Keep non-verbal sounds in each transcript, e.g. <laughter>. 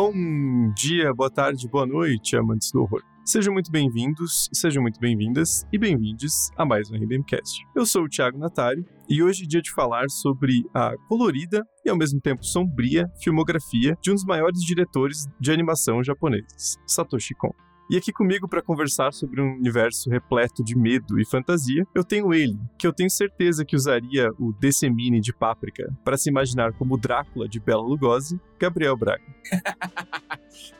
Bom dia, boa tarde, boa noite, amantes do horror. Sejam muito bem-vindos, sejam muito bem-vindas e bem-vindos a mais um RDMcast. Eu sou o Thiago Natário e hoje é dia de falar sobre a colorida e ao mesmo tempo sombria filmografia de um dos maiores diretores de animação japoneses, Satoshi Kon. E aqui comigo para conversar sobre um universo repleto de medo e fantasia, eu tenho ele, que eu tenho certeza que usaria o Decemine de Páprica para se imaginar como Drácula de Bela Lugosi, Gabriel Braga.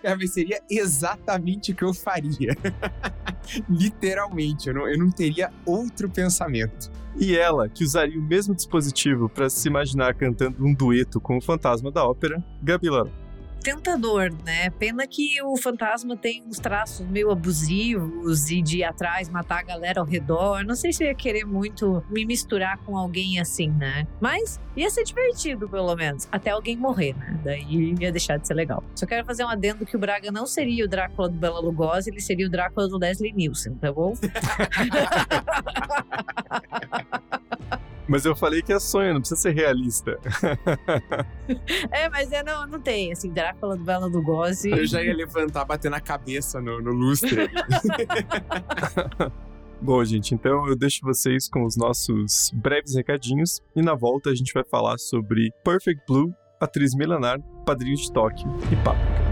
Cara, <laughs> mas seria exatamente o que eu faria. <laughs> Literalmente, eu não, eu não teria outro pensamento. E ela, que usaria o mesmo dispositivo para se imaginar cantando um dueto com o fantasma da ópera, Gabi Lara tentador, né? Pena que o fantasma tem uns traços meio abusivos e de ir atrás matar a galera ao redor. Não sei se eu ia querer muito me misturar com alguém assim, né? Mas ia ser divertido, pelo menos. Até alguém morrer, né? Daí ia deixar de ser legal. Só quero fazer um adendo que o Braga não seria o Drácula do Bela Lugosi, ele seria o Drácula do Leslie Nielsen, tá bom? <laughs> <laughs> Mas eu falei que é sonho, não precisa ser realista. <laughs> é, mas é, não, não tem. Assim, Drácula do Bela Lugosi. Eu já ia levantar, bater na cabeça no, no lustre. <laughs> Bom, gente, então eu deixo vocês com os nossos breves recadinhos e na volta a gente vai falar sobre Perfect Blue, atriz milenar, padrinho de Tóquio e Páprica.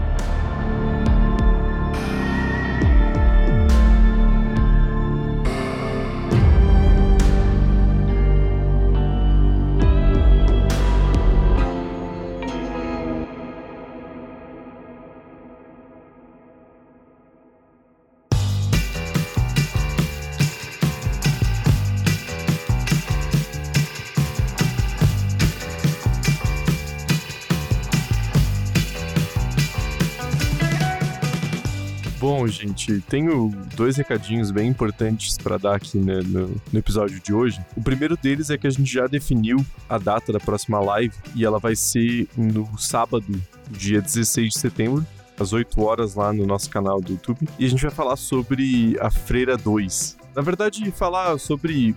Gente, tenho dois recadinhos bem importantes para dar aqui né, no, no, episódio de hoje. O primeiro deles é que a gente já definiu a data da próxima live e ela vai ser no sábado, dia 16 de setembro, às 8 horas lá no nosso canal do YouTube. E a gente vai falar sobre a Freira 2. Na verdade, falar sobre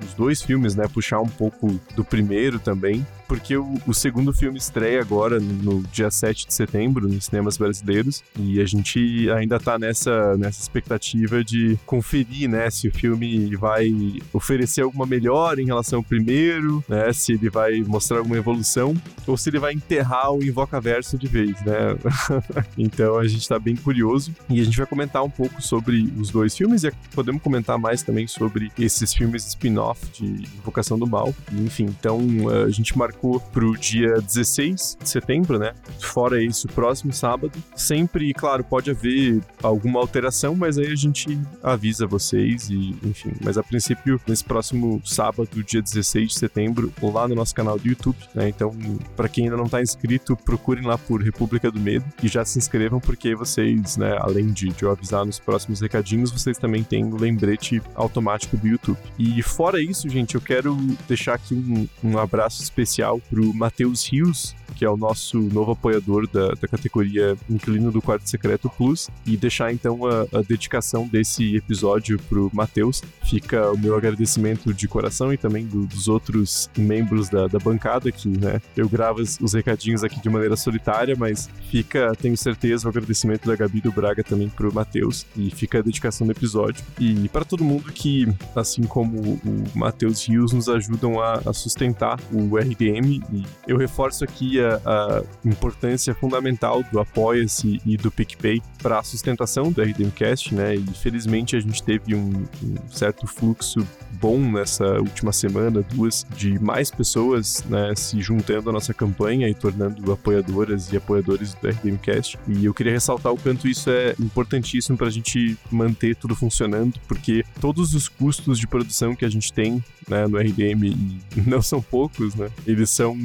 os dois filmes, né? Puxar um pouco do primeiro também porque o, o, segundo filme estreia agora no dia 7 de setembro nos cinemas brasileiros e a gente ainda tá nessa, nessa expectativa de conferir, né, se o filme vai oferecer alguma melhora em relação ao primeiro, né, se ele vai mostrar alguma evolução ou se ele vai enterrar o Invocaverso de vez, né? <laughs> então a gente tá bem curioso e a gente vai comentar um pouco sobre os dois filmes e podemos comentar mais também sobre esses filmes spin-off de Invocação do Mal. Enfim, então a gente marcou pro dia 16 de setembro, né? Fora isso, próximo sábado. Sempre, claro, pode haver alguma alteração, mas aí a gente avisa vocês e, enfim. Mas a princípio, nesse próximo sábado, dia 16 de setembro, lá no nosso canal do YouTube, né? Então, para quem ainda não tá inscrito, procurem lá por República do Medo e já se inscrevam, porque vocês, né, além de, de eu avisar nos próximos recadinhos, vocês também têm o lembrete automático do YouTube. E fora isso, gente, eu quero deixar aqui um, um abraço especial especial para o Matheus Rios, que é o nosso novo apoiador da, da categoria Inquilino do Quarto Secreto Plus, e deixar então a, a dedicação desse episódio para o Matheus. Fica o meu agradecimento de coração e também do, dos outros membros da, da bancada, que né, eu gravo os recadinhos aqui de maneira solitária, mas fica, tenho certeza, o agradecimento da Gabi do Braga também para o Matheus, e fica a dedicação do episódio. E para todo mundo que, assim como o Matheus Rios, nos ajudam a, a sustentar o RDM e eu reforço aqui a, importância fundamental do Apoia-se e do PicPay para a sustentação do RDMcast, né? E felizmente a gente teve um, um certo fluxo bom nessa última semana, duas, de mais pessoas né, se juntando à nossa campanha e tornando apoiadoras e apoiadores do RDMcast. E eu queria ressaltar o quanto isso é importantíssimo para a gente manter tudo funcionando, porque todos os custos de produção que a gente tem né, no RDM, não são poucos, né? Eles são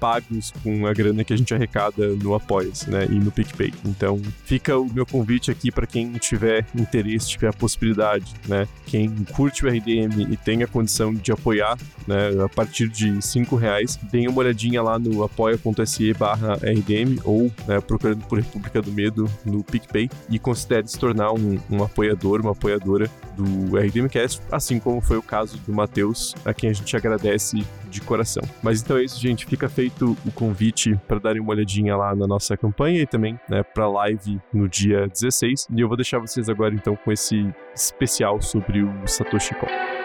pagos com a grana que a gente arrecada no Apoia-se, né? E no PicPay. Então, fica o meu convite aqui para quem tiver interesse, tiver a possibilidade, né? Quem curte o RDM e tem a condição de apoiar, né? A partir de cinco reais, deem uma olhadinha lá no apoia.se barra RDM ou né, procurando por República do Medo no PicPay e considere se tornar um, um apoiador, uma apoiadora do RDMcast, assim como foi o caso do Matheus, a quem a gente agradece de coração. Mas então é isso, gente. Fica feito o convite para darem uma olhadinha lá na nossa campanha e também né, para live no dia 16. E eu vou deixar vocês agora então com esse especial sobre o Satoshi Kon.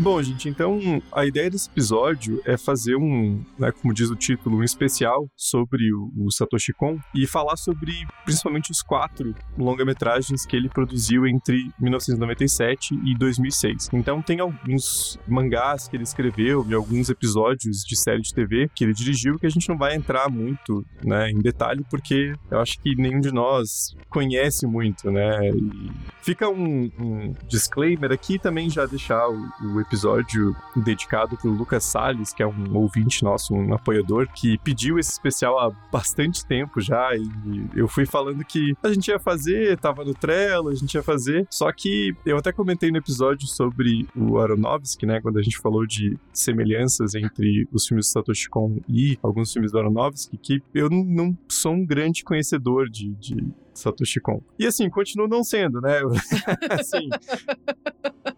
Bom, gente, então a ideia desse episódio é fazer um, né, como diz o título, um especial sobre o, o Satoshi Kon e falar sobre principalmente os quatro longa-metragens que ele produziu entre 1997 e 2006. Então tem alguns mangás que ele escreveu e alguns episódios de série de TV que ele dirigiu que a gente não vai entrar muito né, em detalhe porque eu acho que nenhum de nós conhece muito, né? E fica um, um disclaimer aqui também já deixar o, o episódio dedicado pro Lucas Salles, que é um ouvinte nosso, um apoiador, que pediu esse especial há bastante tempo já. E eu fui falando que a gente ia fazer, tava no Trello, a gente ia fazer. Só que eu até comentei no episódio sobre o Aronofsky, né? Quando a gente falou de semelhanças entre os filmes do Satoshi Kon e alguns filmes do Aronofsky, que eu não sou um grande conhecedor de, de Satoshi Kon. E assim, continuo não sendo, né? <laughs> assim,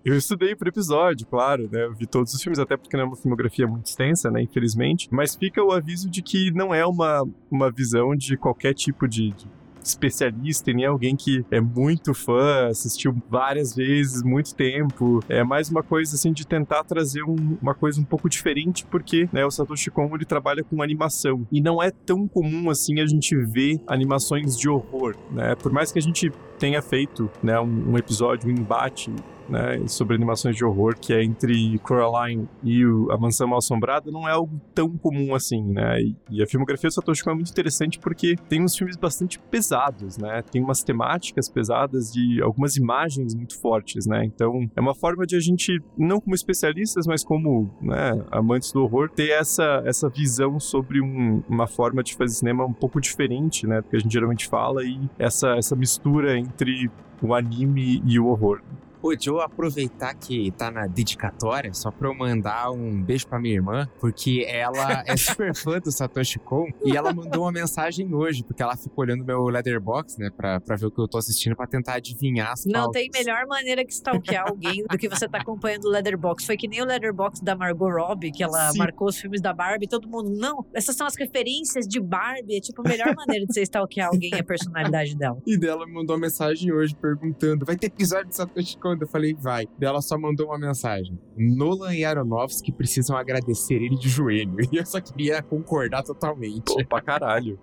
eu estudei pro episódio, claro, né? Eu vi todos os filmes, até porque não é uma filmografia muito extensa, né? Infelizmente. Mas fica o aviso de que não é uma, uma visão de qualquer tipo de, de especialista e nem alguém que é muito fã, assistiu várias vezes, muito tempo. É mais uma coisa assim de tentar trazer um, uma coisa um pouco diferente, porque né, o Satoshi Kon ele trabalha com animação e não é tão comum assim a gente ver animações de horror, né? Por mais que a gente tenha feito né, um, um episódio, um embate né, sobre animações de horror, que é entre Coraline e a Mansão Mal Assombrada, não é algo tão comum assim, né? E, e, a filmografia do Satoshi Kon é muito interessante porque tem uns filmes bastante pesados, né? Tem umas temáticas pesadas e algumas imagens muito fortes, né? Então, é uma forma de a gente, não como especialistas, mas como né, amantes do horror, ter essa, essa visão sobre um, uma forma de fazer cinema um pouco diferente, né? Do que a gente geralmente fala e essa, essa mistura entre o anime e o horror. Pô, deixa eu aproveitar que tá na dedicatória, só pra eu mandar um beijo pra minha irmã, porque ela é super <laughs> fã do Satoshi Kon e ela mandou uma mensagem hoje, porque ela ficou olhando meu Letterbox, né, pra, pra ver o que eu tô assistindo, pra tentar adivinhar as Não pautas. tem melhor maneira que stalkear alguém do que você tá acompanhando o Letterbox. Foi que nem o Letterbox da Margot Robbie, que ela Sim. marcou os filmes da Barbie, todo mundo, não, essas são as referências de Barbie. É tipo a melhor maneira de você stalkear alguém é a personalidade dela. E dela me mandou uma mensagem hoje perguntando: vai ter episódio de Satoshi Kon? Eu falei, vai. Dela só mandou uma mensagem: Nolan e Aronofsky precisam agradecer ele de joelho. <laughs> E eu só queria concordar totalmente. Pô, pra caralho.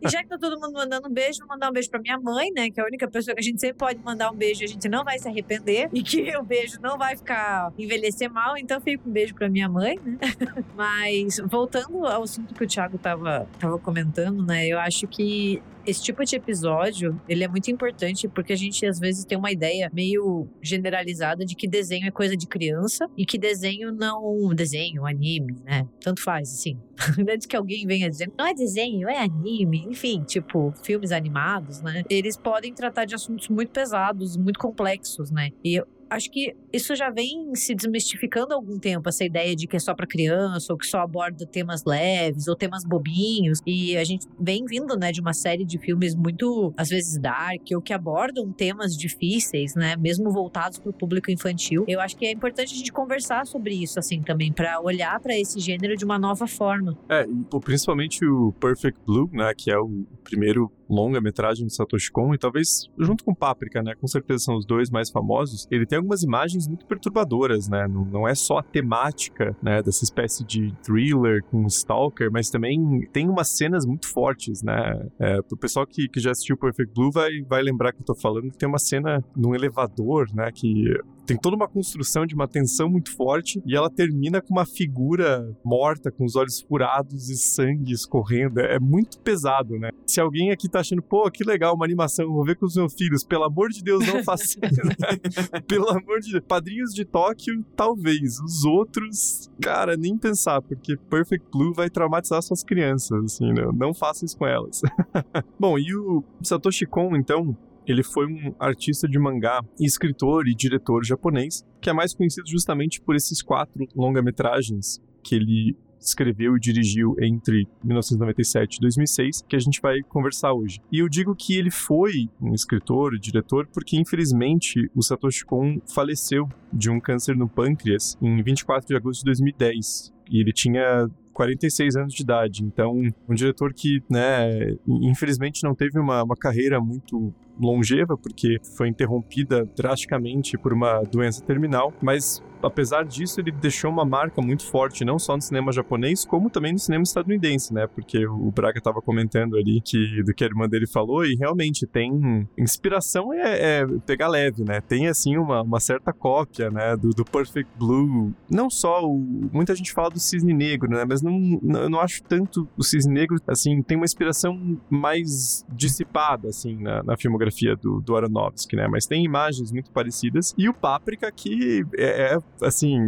E já que tá todo mundo mandando um beijo, vou mandar um beijo pra minha mãe, né? Que é a única pessoa que a gente sempre pode mandar um beijo e a gente não vai se arrepender. E que o beijo não vai ficar envelhecer mal. Então fica um beijo pra minha mãe, né? <laughs> Mas voltando ao assunto que o Thiago tava, tava comentando, né? Eu acho que esse tipo de episódio, ele é muito importante porque a gente às vezes tem uma ideia meio generalizada de que desenho é coisa de criança e que desenho não, desenho, anime, né? Tanto faz, assim. <laughs> Antes que alguém venha dizendo, não é desenho, é anime, enfim, tipo, filmes animados, né? Eles podem tratar de assuntos muito pesados, muito complexos, né? E eu acho que isso já vem se desmistificando há algum tempo, essa ideia de que é só para criança, ou que só aborda temas leves, ou temas bobinhos. E a gente vem vindo, né, de uma série de filmes muito, às vezes, dark, ou que abordam temas difíceis, né, mesmo voltados para o público infantil. Eu acho que é importante a gente conversar sobre isso, assim, também, para olhar para esse gênero de uma nova forma. É, principalmente o Perfect Blue, né, que é o primeiro longa-metragem de Satoshi Kon, e talvez junto com Páprica, né, com certeza são os dois mais famosos, ele tem algumas imagens muito perturbadoras, né, não, não é só a temática, né, dessa espécie de thriller com Stalker, mas também tem umas cenas muito fortes, né, é, pro pessoal que, que já assistiu Perfect Blue vai, vai lembrar que eu tô falando que tem uma cena num elevador, né, que tem toda uma construção de uma tensão muito forte e ela termina com uma figura morta, com os olhos furados e sangue escorrendo. É, é muito pesado, né? Se alguém aqui tá achando, pô, que legal, uma animação, vou ver com os meus filhos, pelo amor de Deus, não <laughs> faça isso. Né? pelo amor de Deus. Padrinhos de Tóquio, talvez. Os outros, cara, nem pensar, porque Perfect Blue vai traumatizar suas crianças, assim, né? Não faça isso com elas. <laughs> Bom, e o Satoshi Kon, então, ele foi um artista de mangá, escritor e diretor japonês, que é mais conhecido justamente por esses quatro longa-metragens que ele escreveu e dirigiu entre 1997 e 2006, que a gente vai conversar hoje. E eu digo que ele foi um escritor e diretor porque, infelizmente, o Satoshi Kon faleceu de um câncer no pâncreas em 24 de agosto de 2010. E ele tinha 46 anos de idade. Então, um diretor que, né, infelizmente não teve uma, uma carreira muito longeva, porque foi interrompida drasticamente por uma doença terminal, mas apesar disso, ele deixou uma marca muito forte, não só no cinema japonês, como também no cinema estadunidense, né? Porque o Braga estava comentando ali que, do que a irmã dele falou, e realmente tem. Inspiração é, é pegar leve, né? Tem, assim, uma, uma certa cópia, né? Do, do, Perfect Blue. Não só o. Muita gente fala do Cisne Negro, né? Mas não, não, eu não acho tanto o Cisne Negro, assim, tem uma inspiração mais dissipada, assim, na, na filmografia do, do Aronofsky, né? Mas tem imagens muito parecidas. E o Páprica, que é, é assim,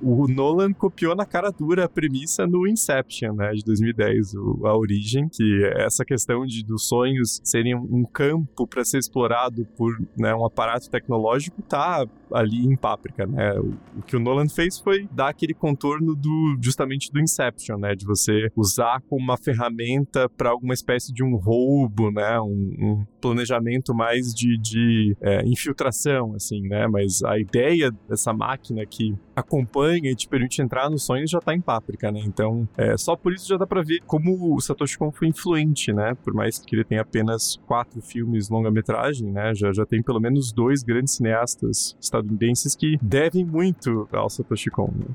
o Nolan copiou na cara dura a premissa no Inception, né, de 2010, o, a origem, que é essa questão de dos sonhos serem um campo para ser explorado por né, um aparato tecnológico, tá ali em Páprica, né? O, o, que o Nolan fez foi dar aquele contorno do justamente do Inception, né, de você usar como uma ferramenta para alguma espécie de um roubo, né, um, um planejamento mais de, de é, infiltração, assim, né? Mas a ideia dessa máquina que acompanha e te permite entrar nos sonhos já tá em Páprica, né? Então, é, só por isso já dá pra ver como o Satoshi Kon foi influente, né? Por mais que ele tenha apenas quatro filmes longa-metragem, né? Já, já tem pelo menos dois grandes cineastas estadunidenses que devem muito ao Satoshi Kon, né?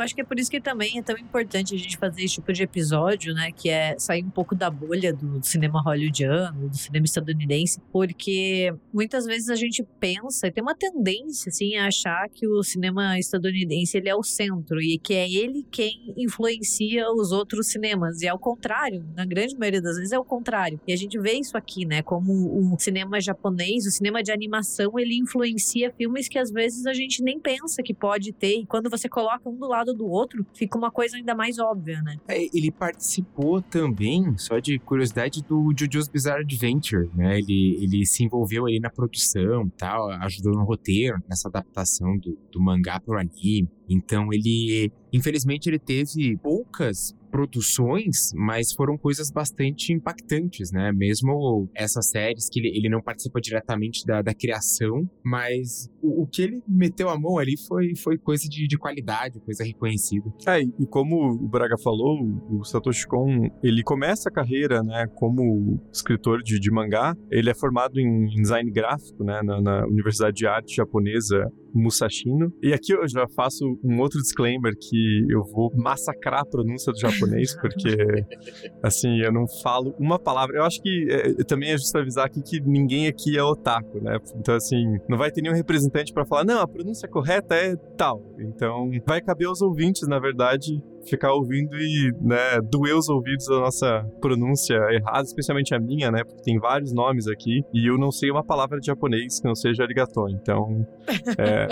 Eu acho que é por isso que também é tão importante a gente fazer esse tipo de episódio, né? Que é sair um pouco da bolha do cinema hollywoodiano, do cinema estadunidense, porque muitas vezes a gente pensa e tem uma tendência, assim, a achar que o cinema estadunidense ele é o centro e que é ele quem influencia os outros cinemas. E é o contrário, na grande maioria das vezes é o contrário. E a gente vê isso aqui, né? Como o cinema japonês, o cinema de animação, ele influencia filmes que às vezes a gente nem pensa que pode ter. E quando você coloca um do lado lado do outro, fica uma coisa ainda mais óbvia, né? É, ele participou também, só de curiosidade, do JoJo's Bizarre Adventure, né? Ele, ele se envolveu aí na produção tal, ajudou no roteiro, nessa adaptação do, do mangá pro anime. Então ele, infelizmente, ele teve poucas produções, mas foram coisas bastante impactantes, né? Mesmo essas séries que ele, ele não participa diretamente da, da criação, mas o, o, que ele meteu a mão ali foi, foi coisa de, de qualidade, coisa reconhecida. É, e como o Braga falou, o Satoshi Kon, ele começa a carreira, né, como escritor de, de mangá, ele é formado em design gráfico, né, na, na Universidade de Arte Japonesa Musashino. E aqui eu já faço um outro disclaimer que eu vou massacrar a pronúncia do japonês, porque, <laughs> assim, eu não falo uma palavra. Eu acho que é, também é justo avisar aqui que ninguém aqui é otaku, né? Então, assim, não vai ter nenhum representante para falar, não, a pronúncia correta é tal. Então, vai caber aos ouvintes, na verdade, ficar ouvindo e né, doer os ouvidos da nossa pronúncia errada, especialmente a minha, né? Porque tem vários nomes aqui e eu não sei uma palavra de japonês que não seja arigato. Então, é...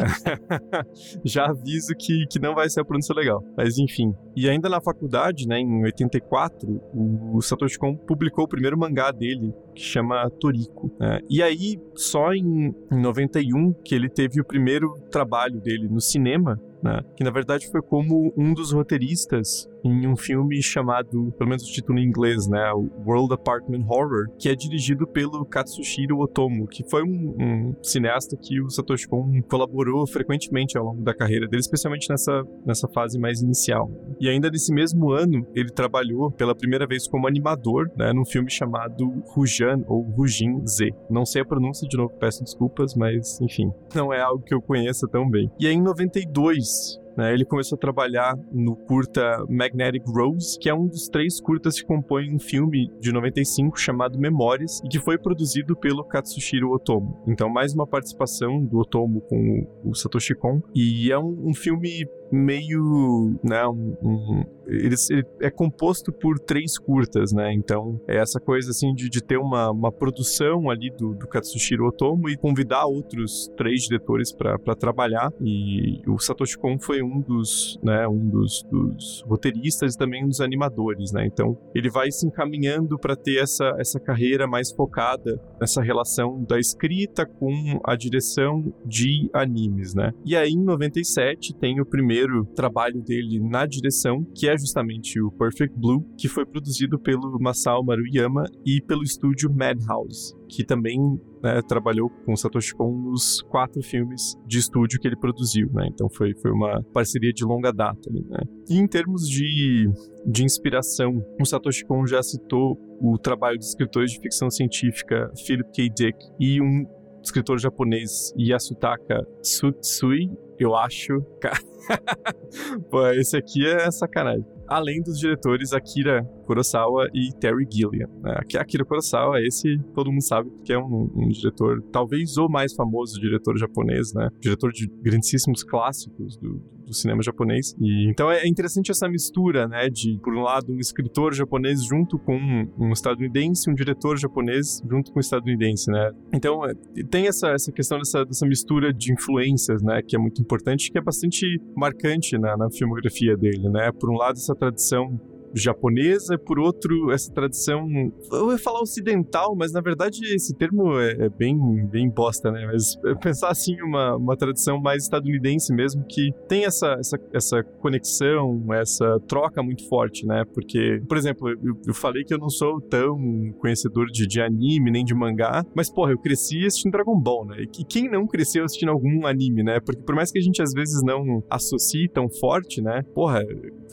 <laughs> já aviso que, que não vai ser a pronúncia legal. Mas enfim. E ainda na faculdade, né, em 84, o Satoshi Kon publicou o primeiro mangá dele, que chama Toriko. Né? E aí, só em, em 91 que ele teve o primeiro trabalho dele no cinema, né? Que na verdade foi como um dos roteiristas em um filme chamado, pelo menos o título em inglês, né, World Apartment Horror, que é dirigido pelo Katsushiro Otomo, que foi um, um cineasta que o Satoshi Kon colaborou frequentemente ao longo da carreira dele, especialmente nessa, nessa fase mais inicial. E ainda nesse mesmo ano, ele trabalhou pela primeira vez como animador, né, num filme chamado Rujan ou Rujin Z. Não sei a pronúncia de novo, peço desculpas, mas enfim, não é algo que eu conheça tão bem. E aí em 92, né, ele começou a trabalhar no curta Magnetic Rose, que é um dos três curtas que compõem um filme de 95 chamado Memórias e que foi produzido pelo Katsushiro Otomo. Então, mais uma participação do Otomo com o Satoshi Kon. E é um, um filme meio, né, um, um, ele, ele, é composto por três curtas, né, então é essa coisa assim de, de ter uma, uma produção ali do, do Katsushiro Otomo e convidar outros três diretores para trabalhar. E o Satoshi Kon foi um dos, né, um dos, dos roteiristas e também um dos animadores, né, então ele vai se encaminhando para ter essa, essa carreira mais focada nessa relação da escrita com a direção de animes, né, e aí em 97 tem o primeiro primeiro trabalho dele na direção, que é justamente o Perfect Blue, que foi produzido pelo Masao Maruyama e pelo estúdio Madhouse, que também né, trabalhou com Satoshi Kon nos quatro filmes de estúdio que ele produziu, né? Então foi, foi uma parceria de longa data né? E em termos de, de inspiração, o Satoshi Kon já citou o trabalho de escritores de ficção científica Philip K. Dick e um escritor japonês Yasutaka Tsutsui, eu acho. <laughs> Pô, esse aqui é sacanagem. Além dos diretores Akira Kurosawa e Terry Gilliam. Né? Akira Kurosawa, esse todo mundo sabe que é um, um, diretor, talvez o mais famoso diretor japonês, né? Diretor de grandíssimos clássicos do, do cinema japonês. E então é interessante essa mistura, né? De por um lado um escritor japonês junto com um estadunidense, um diretor japonês junto com um estadunidense, né? Então é, tem essa, essa questão dessa, dessa mistura de influências, né? Que é muito importante, que é bastante marcante na, na filmografia dele, né? Por um lado, essa tradição japonesa, por outro, essa tradição. Eu ia falar ocidental, mas na verdade esse termo é, é bem, bem bosta, né? Mas pensar assim, uma, uma tradição mais estadunidense mesmo, que tem essa, essa, essa conexão, essa troca muito forte, né? Porque, por exemplo, eu, eu falei que eu não sou tão conhecedor de, de anime nem de mangá, mas porra, eu cresci assistindo Dragon Ball, né? E quem não cresceu assistindo algum anime, né? Porque por mais que a gente às vezes não associe tão forte, né? Porra,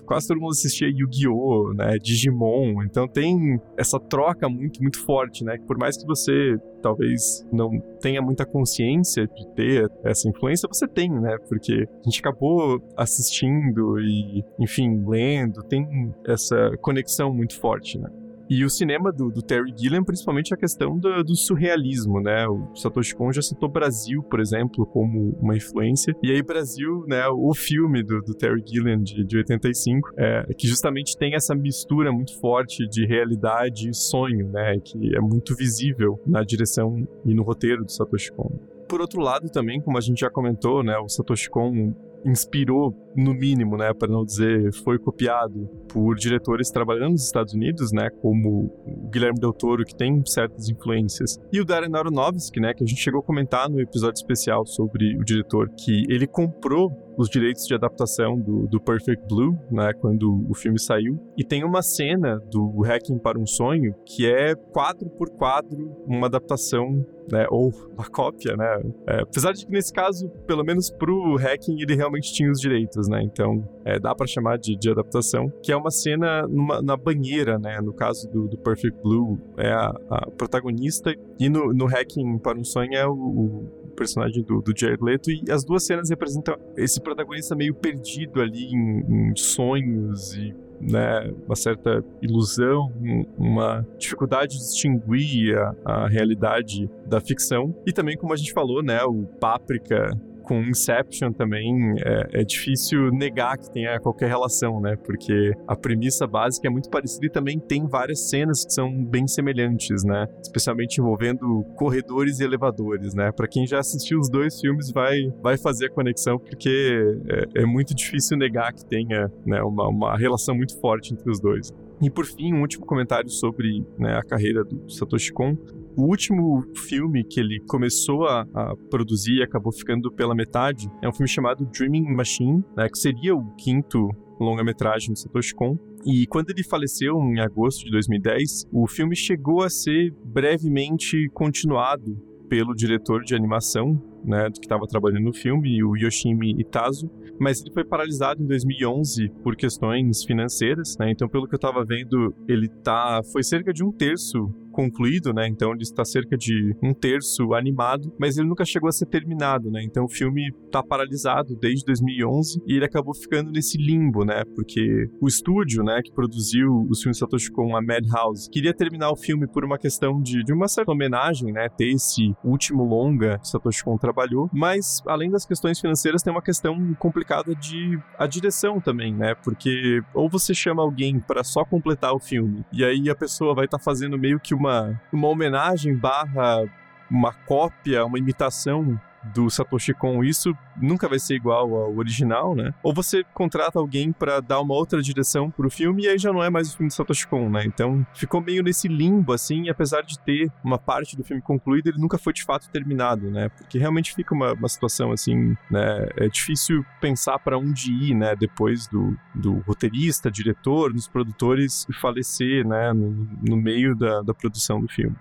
quase todo mundo assistia Yu-Gi-Oh!, né, Digimon, então tem essa troca muito, muito forte, né, por mais que você talvez não tenha muita consciência de ter essa influência, você tem, né, porque a gente acabou assistindo e, enfim, lendo, tem essa conexão muito forte, né. E o cinema do, do, Terry Gilliam, principalmente a questão do, do, surrealismo, né? O Satoshi Kon já citou Brasil, por exemplo, como uma influência. E aí, Brasil, né? O filme do, do Terry Gilliam de, de 85, é, que justamente tem essa mistura muito forte de realidade e sonho, né? Que é muito visível na direção e no roteiro do Satoshi Kon. Por outro lado, também, como a gente já comentou, né? O Satoshi Kon inspirou, no mínimo, né, para não dizer foi copiado por diretores trabalhando nos Estados Unidos, né, como o Guilherme Del Toro, que tem certas influências, e o Darren Aronofsky, né, que a gente chegou a comentar no episódio especial sobre o diretor, que ele comprou os direitos de adaptação do, do Perfect Blue, né, quando o filme saiu. E tem uma cena do Hacking para um Sonho que é quadro por quadro uma adaptação, né, ou uma cópia, né. É, apesar de que nesse caso, pelo menos pro Hacking, ele realmente tinha os direitos, né. Então é, dá para chamar de, de, adaptação, que é uma cena numa, na banheira, né. No caso do, do Perfect Blue, é a, a protagonista e no, no Hacking para um Sonho é o, o personagem do, do Jared Leto, e as duas cenas representam esse protagonista meio perdido ali em, em sonhos e né, uma certa ilusão, uma dificuldade de distinguir a, a, realidade da ficção. E também, como a gente falou, né, o Páprica com Inception também é, é, difícil negar que tenha qualquer relação, né? Porque a premissa básica é muito parecida e também tem várias cenas que são bem semelhantes, né? Especialmente envolvendo corredores e elevadores, né? Para quem já assistiu os dois filmes vai, vai fazer a conexão porque é, é muito difícil negar que tenha né, uma, uma relação muito forte entre os dois. E por fim, um último comentário sobre né, a carreira do Satoshi Kon. O último filme que ele começou a, a, produzir e acabou ficando pela metade é um filme chamado Dreaming Machine, né, que seria o quinto longa-metragem do Satoshi Kon. E quando ele faleceu em agosto de 2010, o filme chegou a ser brevemente continuado pelo diretor de animação né, que estava trabalhando no filme, o Yoshimi Itazu, mas ele foi paralisado em 2011 por questões financeiras, né? Então, pelo que eu estava vendo, ele tá foi cerca de um terço concluído, né? Então ele está cerca de um terço animado, mas ele nunca chegou a ser terminado, né? Então o filme está paralisado desde 2011 e ele acabou ficando nesse limbo, né? Porque o estúdio, né, que produziu os filmes Satoshi Kon, a Madhouse, queria terminar o filme por uma questão de, de uma certa homenagem, né? Ter esse último longa que Satoshi Kon trabalhou, mas além das questões financeiras tem uma questão complicada de a direção também, né? Porque ou você chama alguém para só completar o filme e aí a pessoa vai estar tá fazendo meio que uma uma, uma homenagem barra uma cópia, uma imitação do Satoshi Kon, isso nunca vai ser igual ao original, né? Ou você contrata alguém para dar uma outra direção pro filme e aí já não é mais o filme do Satoshi Kon, né? Então ficou meio nesse limbo, assim, apesar de ter uma parte do filme concluída, ele nunca foi de fato terminado, né? Porque realmente fica uma, uma situação, assim, né? É difícil pensar para onde ir, né? Depois do, do roteirista, diretor, nos produtores falecer, né? No, no meio da, da produção do filme.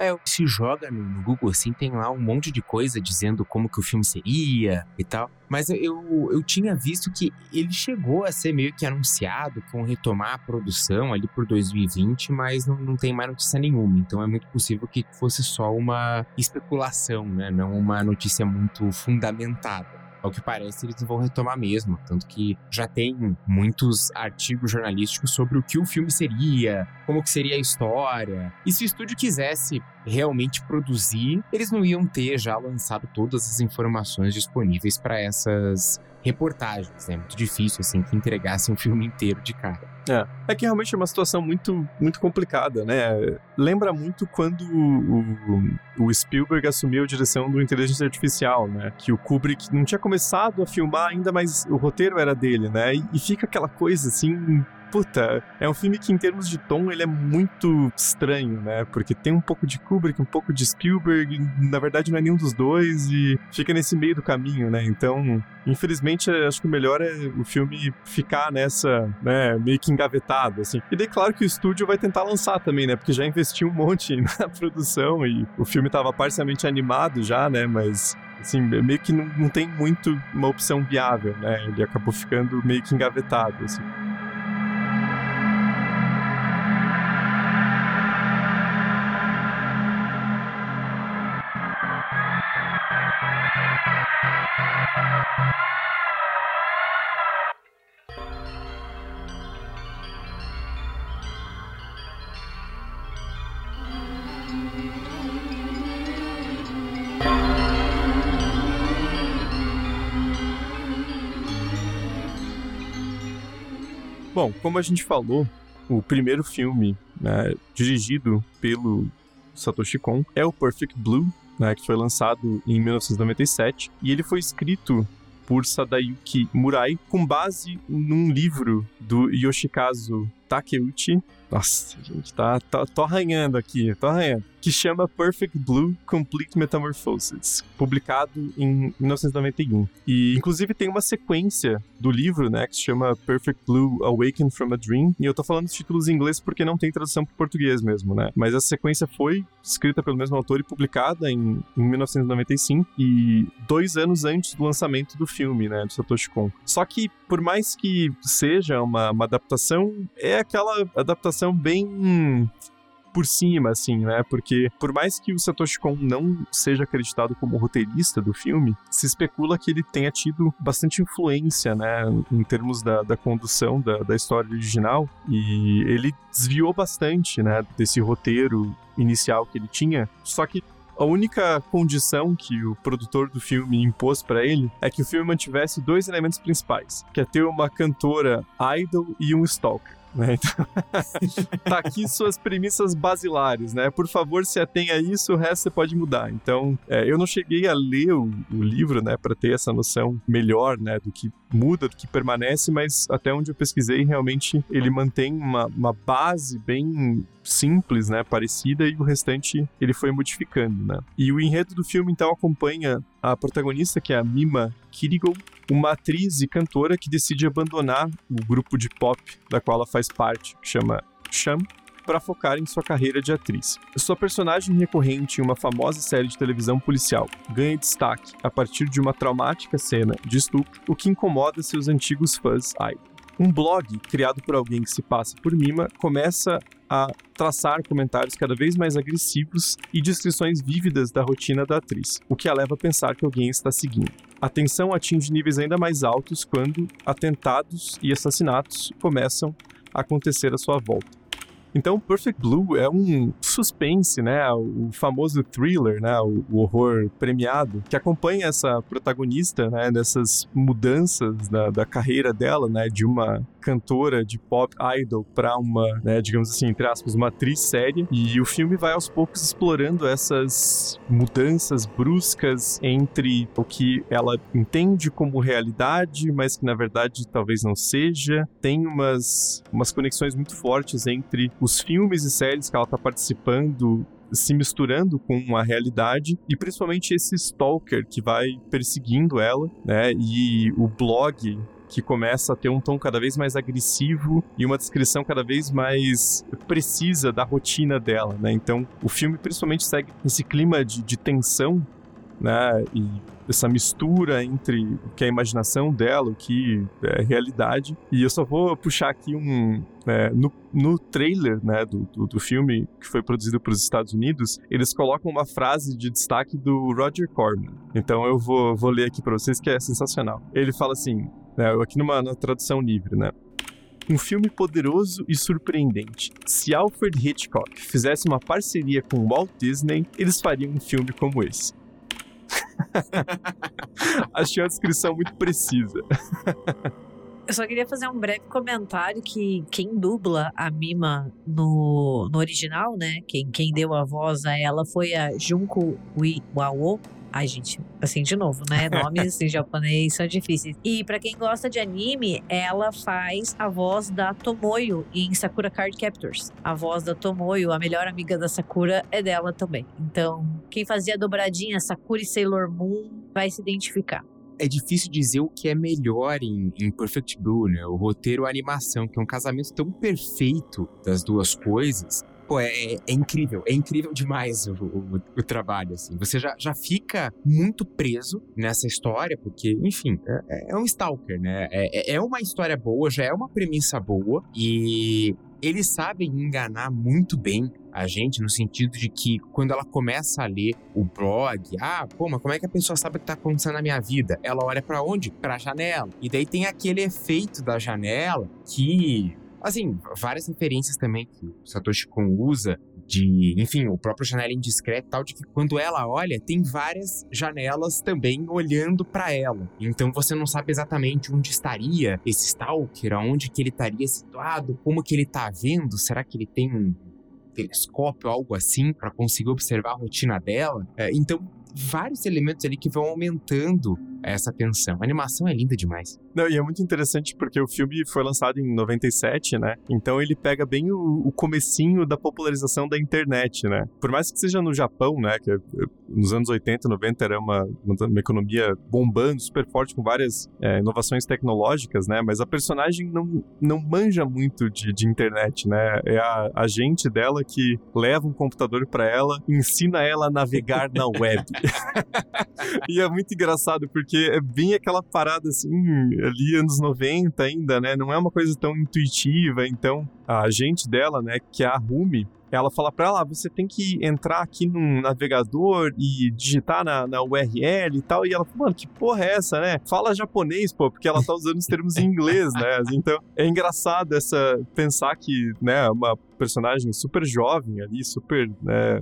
É, se joga no, no, Google assim, tem lá um monte de coisa dizendo como que o filme seria e tal. Mas eu, eu tinha visto que ele chegou a ser meio que anunciado com retomar a produção ali por 2020, mas não, não tem mais notícia nenhuma. Então é muito possível que fosse só uma especulação, né? Não uma notícia muito fundamentada. Ao que parece, eles vão retomar mesmo. Tanto que já tem muitos artigos jornalísticos sobre o que o filme seria, como que seria a história. E se o estúdio quisesse realmente produzir, eles não iam ter já lançado todas as informações disponíveis para essas reportagens. Né? muito difícil, assim, que entregasse um filme inteiro de cara. É, é que realmente é uma situação muito, muito complicada, né? Lembra muito quando o, o Spielberg assumiu a direção do Inteligência Artificial, né? Que o Kubrick não tinha começado a filmar ainda, mas o roteiro era dele, né? E fica aquela coisa, assim, puta, é um filme que em termos de tom ele é muito estranho, né? Porque tem um pouco de Kubrick, um pouco de Spielberg, na verdade não é nenhum dos dois e fica nesse meio do caminho, né? Então, infelizmente, acho que o melhor é o filme ficar nessa, né, meio que engavetado, assim. E daí, claro que o estúdio vai tentar lançar também, né? Porque já investiu um monte <laughs> na produção e o filme estava parcialmente animado já, né? Mas assim, meio que não, não tem muito uma opção viável, né? Ele acabou ficando meio que engavetado, assim. Bom, como a gente falou, o primeiro filme né, dirigido pelo Satoshi Kon é o Perfect Blue, né, que foi lançado em 1997 e ele foi escrito por Sadayuki Murai com base num livro do Yoshikazu Takeuchi. Nossa, gente, tá, tá, tô arranhando aqui, tô arranhando que chama Perfect Blue Complete Metamorphosis, publicado em 1991. E inclusive tem uma sequência do livro, né, que se chama Perfect Blue Awakened from a Dream. E eu tô falando os títulos em inglês porque não tem tradução para português mesmo, né? Mas a sequência foi escrita pelo mesmo autor e publicada em, em 1995 e dois anos antes do lançamento do filme, né, do Satoshi Kon. Só que por mais que seja uma, uma adaptação, é aquela adaptação bem por cima, assim, né? Porque por mais que o Satoshi Kon não seja acreditado como roteirista do filme, se especula que ele tenha tido bastante influência, né? Em termos da, da condução da, da história original. E ele desviou bastante, né? Desse roteiro inicial que ele tinha. Só que a única condição que o produtor do filme impôs para ele é que o filme mantivesse dois elementos principais, que é ter uma cantora idol e um stalker. Né? Então, <laughs> tá aqui suas premissas basilares, né? Por favor, se atenha a isso, o resto você pode mudar. Então, é, eu não cheguei a ler o, o livro, né, para ter essa noção melhor, né, do que muda, do que permanece, mas até onde eu pesquisei, realmente ele mantém uma, uma base bem simples, né, parecida, e o restante ele foi modificando, né. E o enredo do filme, então, acompanha a protagonista, que é a Mima Kirigo, uma atriz e cantora que decide abandonar o grupo de pop da qual ela faz parte, que chama Sham, para focar em sua carreira de atriz. Sua personagem recorrente em uma famosa série de televisão policial ganha destaque a partir de uma traumática cena de estupro, o que incomoda seus antigos fãs idol. Um blog criado por alguém que se passa por Mima começa a traçar comentários cada vez mais agressivos e descrições vívidas da rotina da atriz, o que a leva a pensar que alguém está seguindo. A tensão atinge níveis ainda mais altos quando atentados e assassinatos começam a acontecer à sua volta. Então, Perfect Blue é um suspense, né? O famoso thriller, né? O, horror premiado, que acompanha essa protagonista, né? Nessas mudanças da, da carreira dela, né? De uma cantora de pop idol para uma, né, digamos assim, entre aspas, uma atriz séria. E o filme vai aos poucos explorando essas mudanças bruscas entre o que ela entende como realidade, mas que na verdade talvez não seja. Tem umas, umas conexões muito fortes entre os filmes e séries que ela está participando se misturando com a realidade e principalmente esse stalker que vai perseguindo ela, né? E o blog que começa a ter um tom cada vez mais agressivo e uma descrição cada vez mais precisa da rotina dela, né? Então, o filme principalmente segue esse clima de, de tensão, né? E essa mistura entre o que é a imaginação dela, o que é realidade. E eu só vou puxar aqui um. É, no, no trailer né, do, do, do, filme que foi produzido para os Estados Unidos, eles colocam uma frase de destaque do Roger Corman. Então eu vou, vou ler aqui para vocês que é sensacional. Ele fala assim: né, aqui numa, numa tradução livre, né? Um filme poderoso e surpreendente. Se Alfred Hitchcock fizesse uma parceria com Walt Disney, eles fariam um filme como esse. <laughs> Achei uma descrição muito precisa. Eu só queria fazer um breve comentário que quem dubla a Mima no, no original, né? Quem, quem deu a voz a ela foi a Junko Iwao, Ai, gente, assim, de novo, né? <laughs> Nomes em japonês são difíceis. E para quem gosta de anime, ela faz a voz da Tomoyo em Sakura Card Captors. A voz da Tomoyo, a melhor amiga da Sakura, é dela também. Então, quem fazia a dobradinha Sakura e Sailor Moon vai se identificar é difícil dizer o que é melhor em, em, Perfect Blue, né? O roteiro ou a animação, que é um casamento tão perfeito das duas coisas pô, é, é, é, incrível, é incrível demais o, o, o, trabalho, assim. Você já, já fica muito preso nessa história, porque, enfim, é, é um stalker, né? É, é, é uma história boa, já é uma premissa boa, e eles sabem enganar muito bem a gente no sentido de que quando ela começa a ler o blog, ah, pô, mas como é que a pessoa sabe o que tá acontecendo na minha vida? Ela olha para onde? Para a janela. E daí tem aquele efeito da janela que Assim, várias referências também que o Satoshi Kon usa de, enfim, o próprio janela indiscreta tal, de que quando ela olha, tem várias janelas também olhando para ela. Então você não sabe exatamente onde estaria esse stalker, aonde que ele estaria situado, como que ele tá vendo, será que ele tem um telescópio, algo assim, para conseguir observar a rotina dela. É, então, vários elementos ali que vão aumentando essa tensão. A animação é linda demais. Não, e é muito interessante porque o filme foi lançado em 97, né? Então ele pega bem o, o comecinho da popularização da internet, né? Por mais que seja no Japão, né? Que é, nos anos 80, 90 era uma, uma economia bombando, super forte, com várias é, inovações tecnológicas, né? Mas a personagem não, não manja muito de, de internet, né? É a agente dela que leva um computador para ela, ensina ela a navegar na web. <laughs> <laughs> e é muito engraçado porque é bem aquela parada assim ali anos 90 ainda, né? Não é uma coisa tão intuitiva. Então, a agente dela, né, que é a Rumi, ela fala para ela, ah, você tem que entrar aqui num navegador e digitar na, na URL e tal. E ela mano, que porra é essa, né? Fala japonês, pô, porque ela tá usando os termos em inglês, né? Então, é engraçado essa pensar que, né, uma personagem super jovem ali, super, né,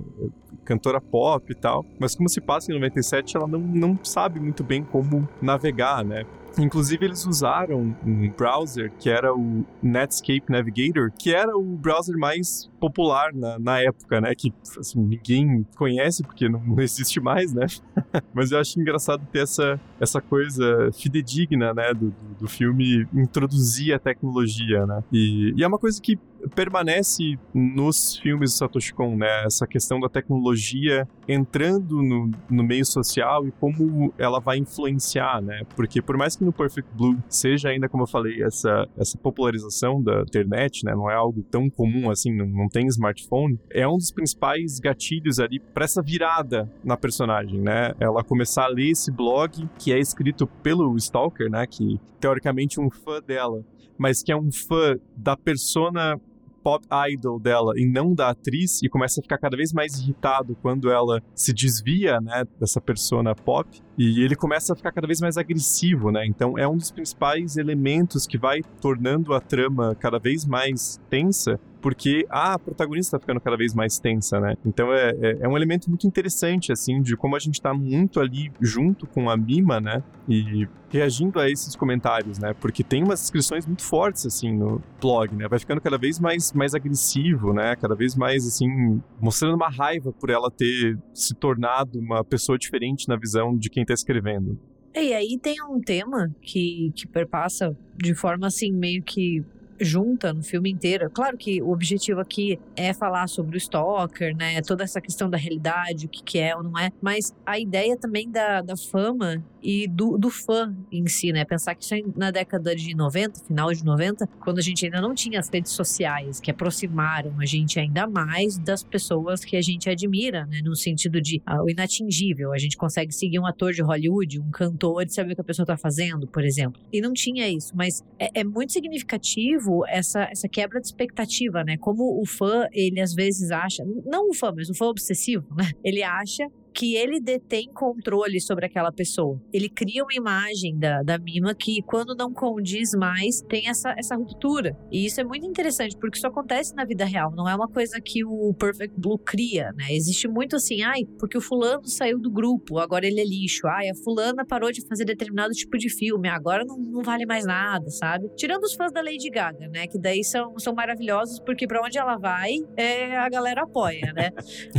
cantora pop e tal. Mas como se passa em 97, ela não, não sabe muito bem como navegar, né? Inclusive, eles usaram um browser que era o Netscape Navigator, que era o browser mais popular na, na época, né? Que assim, ninguém conhece porque não, não existe mais, né? <laughs> Mas eu acho engraçado ter essa, essa coisa fidedigna, né? Do, do, do filme introduzir a tecnologia, né? E, e, é uma coisa que permanece nos filmes do Satoshi Kon, né? Essa questão da tecnologia entrando no, no meio social e como ela vai influenciar, né? Porque por mais que no Perfect Blue seja ainda, como eu falei, essa, essa popularização da internet, né? Não é algo tão comum assim, não, não tem smartphone, é um dos principais gatilhos ali para essa virada na personagem, né? Ela começar a ler esse blog que é escrito pelo Stalker, né? Que teoricamente um fã dela mas que é um fã da persona pop idol dela e não da atriz e começa a ficar cada vez mais irritado quando ela se desvia, né, dessa persona pop e ele começa a ficar cada vez mais agressivo, né? Então é um dos principais elementos que vai tornando a trama cada vez mais tensa porque a protagonista está ficando cada vez mais tensa, né? Então é, é, é, um elemento muito interessante, assim, de como a gente está muito ali junto com a Mima, né? E reagindo a esses comentários, né? Porque tem umas descrições muito fortes, assim, no blog, né? Vai ficando cada vez mais, mais agressivo, né? Cada vez mais, assim, mostrando uma raiva por ela ter se tornado uma pessoa diferente na visão de quem está escrevendo. E aí tem um tema que, que perpassa de forma, assim, meio que junta no filme inteiro. Claro que o objetivo aqui é falar sobre o Stalker, né? Toda essa questão da realidade, o que, que é ou não é. Mas a ideia também da, da fama e do, do fã em si, né? Pensar que na década de 90, final de 90, quando a gente ainda não tinha as redes sociais que aproximaram a gente ainda mais das pessoas que a gente admira, né? No sentido de ah, o inatingível. A gente consegue seguir um ator de Hollywood, um cantor, e saber o que a pessoa tá fazendo, por exemplo. E não tinha isso, mas é, é muito significativo essa, essa quebra de expectativa, né? Como o fã, ele às vezes acha, não o fã, mas o fã obsessivo, né? Ele acha que ele detém controle sobre aquela pessoa. Ele cria uma imagem da, da Mima que, quando não condiz mais, tem essa, essa ruptura. E isso é muito interessante, porque isso acontece na vida real, não é uma coisa que o Perfect Blue cria, né? Existe muito assim, ai, porque o fulano saiu do grupo, agora ele é lixo. Ai, a fulana parou de fazer determinado tipo de filme, agora não, não vale mais nada, sabe? Tirando os fãs da Lady Gaga, né? Que daí são, são maravilhosos, porque para onde ela vai, é, a galera apoia, né?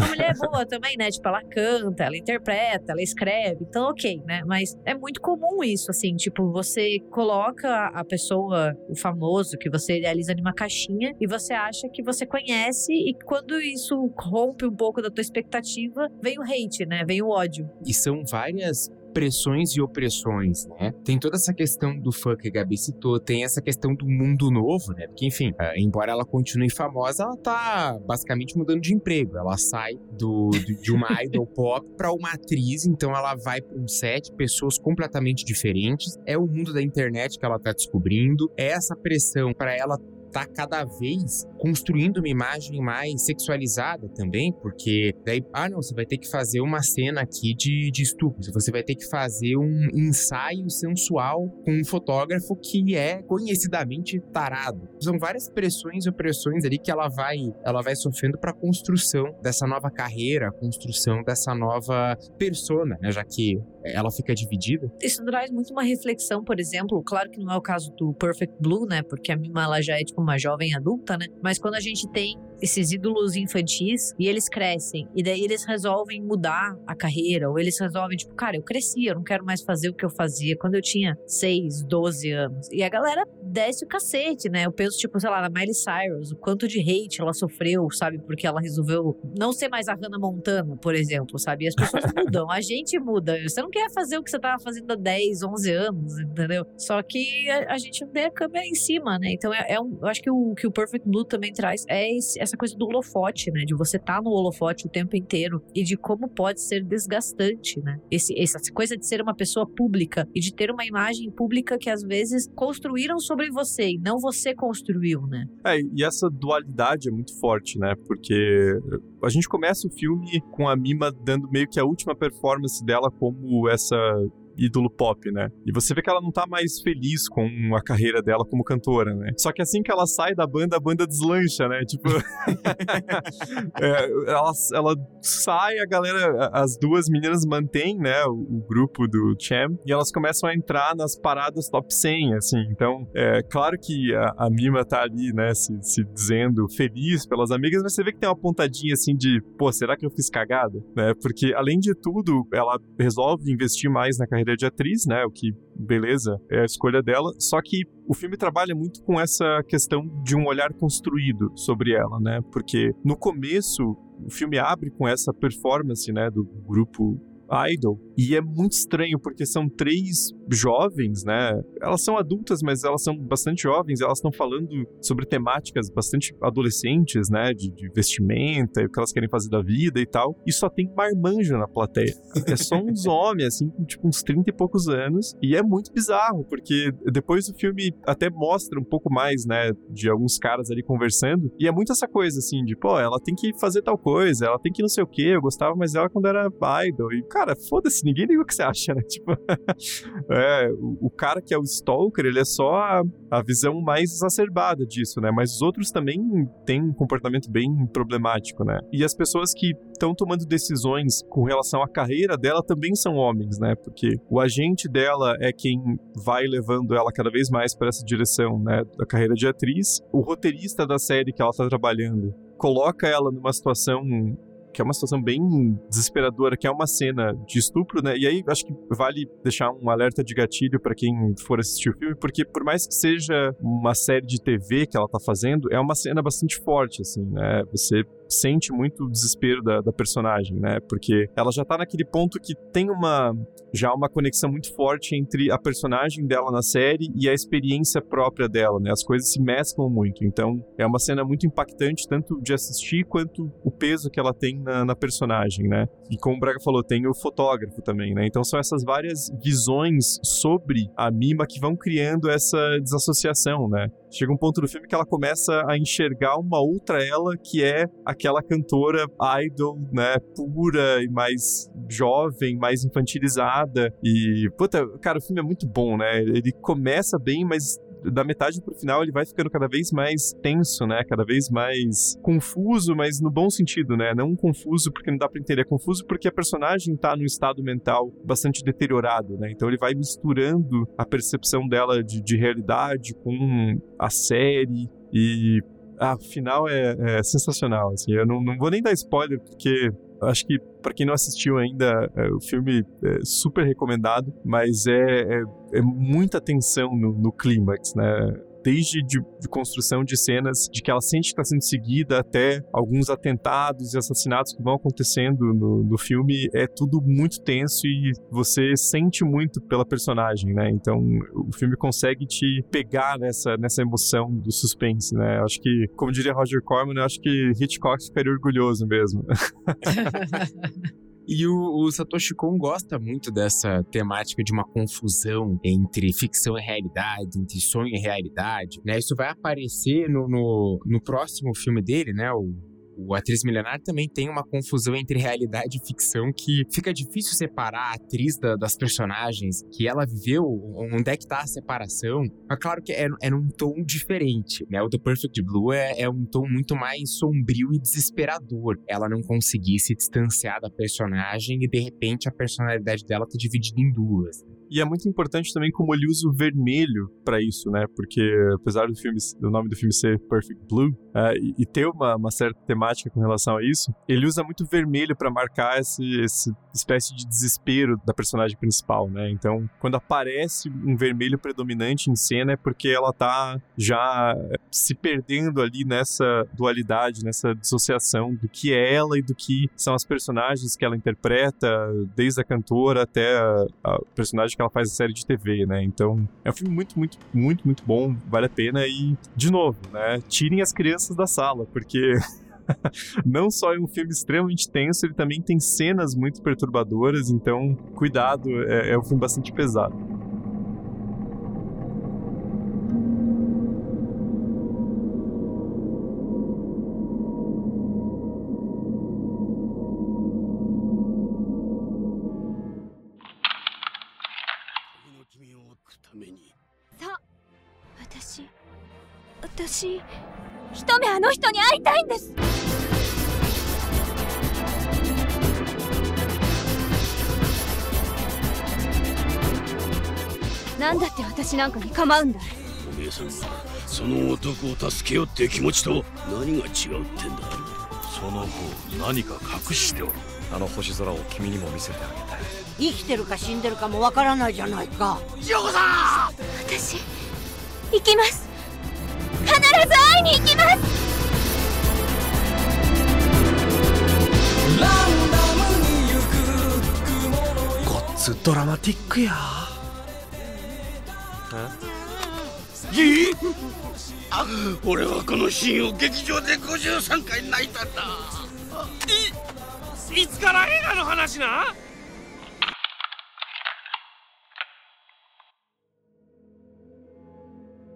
A mulher é boa também, né? Tipo, ela canta canta, ela interpreta, ela escreve, então ok, né? Mas é muito comum isso, assim, tipo, você coloca a pessoa, o famoso, que você idealiza numa caixinha e você acha que você conhece e quando isso rompe um pouco da tua expectativa, vem o hate, né? Vem o ódio. E são várias pressões e opressões, né? Tem toda essa questão do fã que a Gabi citou, tem essa questão do mundo novo, né? Porque, enfim, uh, embora ela continue famosa, ela tá basicamente mudando de emprego. Ela sai do, do de uma <laughs> idol pop para uma atriz, então ela vai para um set, pessoas completamente diferentes. É o mundo da internet que ela tá descobrindo, é essa pressão para ela tá cada vez construindo uma imagem mais sexualizada também, porque daí, ah, não, você vai ter que fazer uma cena aqui de, de estupro, você vai ter que fazer um ensaio sensual com um fotógrafo que é conhecidamente tarado. São várias pressões e opressões ali que ela vai, ela vai sofrendo para a construção dessa nova carreira, a construção dessa nova persona, né, já que ela fica dividida. Isso traz muito uma reflexão, por exemplo, claro que não é o caso do Perfect Blue, né, porque a Mima ela já é tipo uma jovem adulta, né, mas quando a gente tem esses ídolos infantis e eles crescem. E daí eles resolvem mudar a carreira, ou eles resolvem, tipo, cara, eu cresci, eu não quero mais fazer o que eu fazia quando eu tinha 6, 12 anos. E a galera desce o cacete, né? Eu penso, tipo, sei lá, na Miley Cyrus, o quanto de hate ela sofreu, sabe? Porque ela resolveu não ser mais a Hannah Montana, por exemplo, sabe? E as pessoas <laughs> mudam, a gente muda. Você não quer fazer o que você tava fazendo há 10, 11 anos, entendeu? Só que a, gente não tem a câmera em cima, né? Então é, é um, eu acho que o que o Perfect Blue também traz é esse, essa coisa do holofote, né? De você estar tá no holofote o tempo inteiro e de como pode ser desgastante, né? Esse, essa coisa de ser uma pessoa pública e de ter uma imagem pública que às vezes construíram sobre você e não você construiu, né? É, e essa dualidade é muito forte, né? Porque a gente começa o filme com a Mima dando meio que a última performance dela como essa ídolo pop, né? E você vê que ela não tá mais feliz com a carreira dela como cantora, né? Só que assim que ela sai da banda, a banda deslancha, né? Tipo. <laughs> é, ela, ela sai, a galera, as duas meninas mantêm, né? O, o, grupo do Cham e elas começam a entrar nas paradas top 100, assim. Então, é claro que a, a Mima tá ali, né? Se, se dizendo feliz pelas amigas, mas você vê que tem uma pontadinha assim de, pô, será que eu fiz cagada? Né? Porque além de tudo, ela resolve investir mais na carreira carreira de atriz, né? O que, beleza, é a escolha dela. Só que o filme trabalha muito com essa questão de um olhar construído sobre ela, né? Porque no começo o filme abre com essa performance, né, do grupo Idol. E é muito estranho porque são três jovens, né? Elas são adultas, mas elas são bastante jovens. Elas estão falando sobre temáticas bastante adolescentes, né? De, de vestimenta, o que elas querem fazer da vida e tal. E só tem marmanjo na plateia. É só uns <laughs> homens, assim, com tipo uns 30 e poucos anos. E é muito bizarro, porque depois o filme até mostra um pouco mais, né? De alguns caras ali conversando. E é muito essa coisa, assim, de, pô, ela tem que fazer tal coisa, ela tem que não sei o quê. Eu gostava mais dela quando era idol. E, cara, foda-se, ninguém liga o que você acha, né? <laughs> Tipo, é, o, cara que é o Stalker, ele é só a, a visão mais exacerbada disso, né? Mas os outros também têm um comportamento bem problemático, né? E as pessoas que estão tomando decisões com relação à carreira dela também são homens, né? Porque o agente dela é quem vai levando ela cada vez mais para essa direção, né? Da carreira de atriz. O roteirista da série que ela está trabalhando coloca ela numa situação que é uma situação bem desesperadora, que é uma cena de estupro, né? E aí acho que vale deixar um alerta de gatilho para quem for assistir o filme, porque por mais que seja uma série de TV que ela tá fazendo, é uma cena bastante forte, assim, né? Você sente muito o desespero da, da, personagem, né? Porque ela já tá naquele ponto que tem uma já uma conexão muito forte entre a personagem dela na série e a experiência própria dela, né? As coisas se mesclam muito. Então, é uma cena muito impactante tanto de assistir quanto o peso que ela tem na, na personagem, né? E como o Braga falou, tem o fotógrafo também, né? Então são essas várias visões sobre a Mima que vão criando essa desassociação, né? Chega um ponto do filme que ela começa a enxergar uma outra ela que é aquela cantora idol, né, pura e mais jovem, mais infantilizada. E, puta, cara, o filme é muito bom, né? Ele começa bem, mas da metade pro final ele vai ficando cada vez mais tenso, né? Cada vez mais confuso, mas no bom sentido, né? Não confuso porque não dá para entender, é confuso porque a personagem tá num estado mental bastante deteriorado, né? Então ele vai misturando a percepção dela de, de realidade com a série e ah, final é, é sensacional, assim. Eu não, não vou nem dar spoiler porque acho que para quem não assistiu ainda, é, o filme é super recomendado, mas é, é, é muita tensão no, no clímax, né? Desde de, de, construção de cenas de que ela sente que está sendo seguida até alguns atentados e assassinatos que vão acontecendo no, no filme, é tudo muito tenso e você sente muito pela personagem, né? Então o filme consegue te pegar nessa, nessa emoção do suspense, né? Acho que, como diria Roger Corman, eu acho que Hitchcock ficaria orgulhoso mesmo. <laughs> <laughs> E o, o, Satoshi Kon gosta muito dessa temática de uma confusão entre ficção e realidade, entre sonho e realidade, né? Isso vai aparecer no, no, no próximo filme dele, né? O o Atriz Milenar também tem uma confusão entre realidade e ficção que fica difícil separar a atriz da, das personagens que ela viveu, onde é que tá a separação. Mas claro que é, é num tom diferente, né? O The Perfect Blue é, é um tom muito mais sombrio e desesperador. Ela não conseguir se distanciar da personagem e de repente a personalidade dela tá dividida em duas. E é muito importante também como ele usa o vermelho para isso, né? Porque apesar do filme, do nome do filme ser Perfect Blue, uh, e, e, ter uma, uma, certa temática com relação a isso, ele usa muito vermelho para marcar esse, esse espécie de desespero da personagem principal, né? Então, quando aparece um vermelho predominante em cena é porque ela tá já se perdendo ali nessa dualidade, nessa dissociação do que é ela e do que são as personagens que ela interpreta, desde a cantora até a, a personagem que ela faz a série de TV, né? Então, é um filme muito, muito, muito, muito bom, vale a pena e, de novo, né? Tirem as crianças da sala, porque <laughs> não só é um filme extremamente tenso, ele também tem cenas muito perturbadoras, então cuidado, é, é um filme bastante pesado. 私一目あの人に会いたいんです。なんだって私なんかに構うんだ。お姉さんその男を助けようって気持ちと何が違うってんだ。その方何か隠しておる。あの星空を君にも見せてあげたい。生きてるか死んでるかもわからないじゃないか。千代子さん私行きます必ず会いに行きます。ごっつドラマティックや。いいあ俺はこのシーンを劇場で53回泣いたんだ。いいつから映画の話な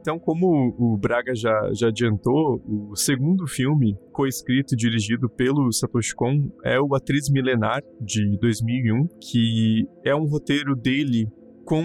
Então, como o Braga já, já adiantou, o segundo filme, coescrito e dirigido pelo Satoshi Kon, é o Atriz Milenar, de 2001, que é um roteiro dele com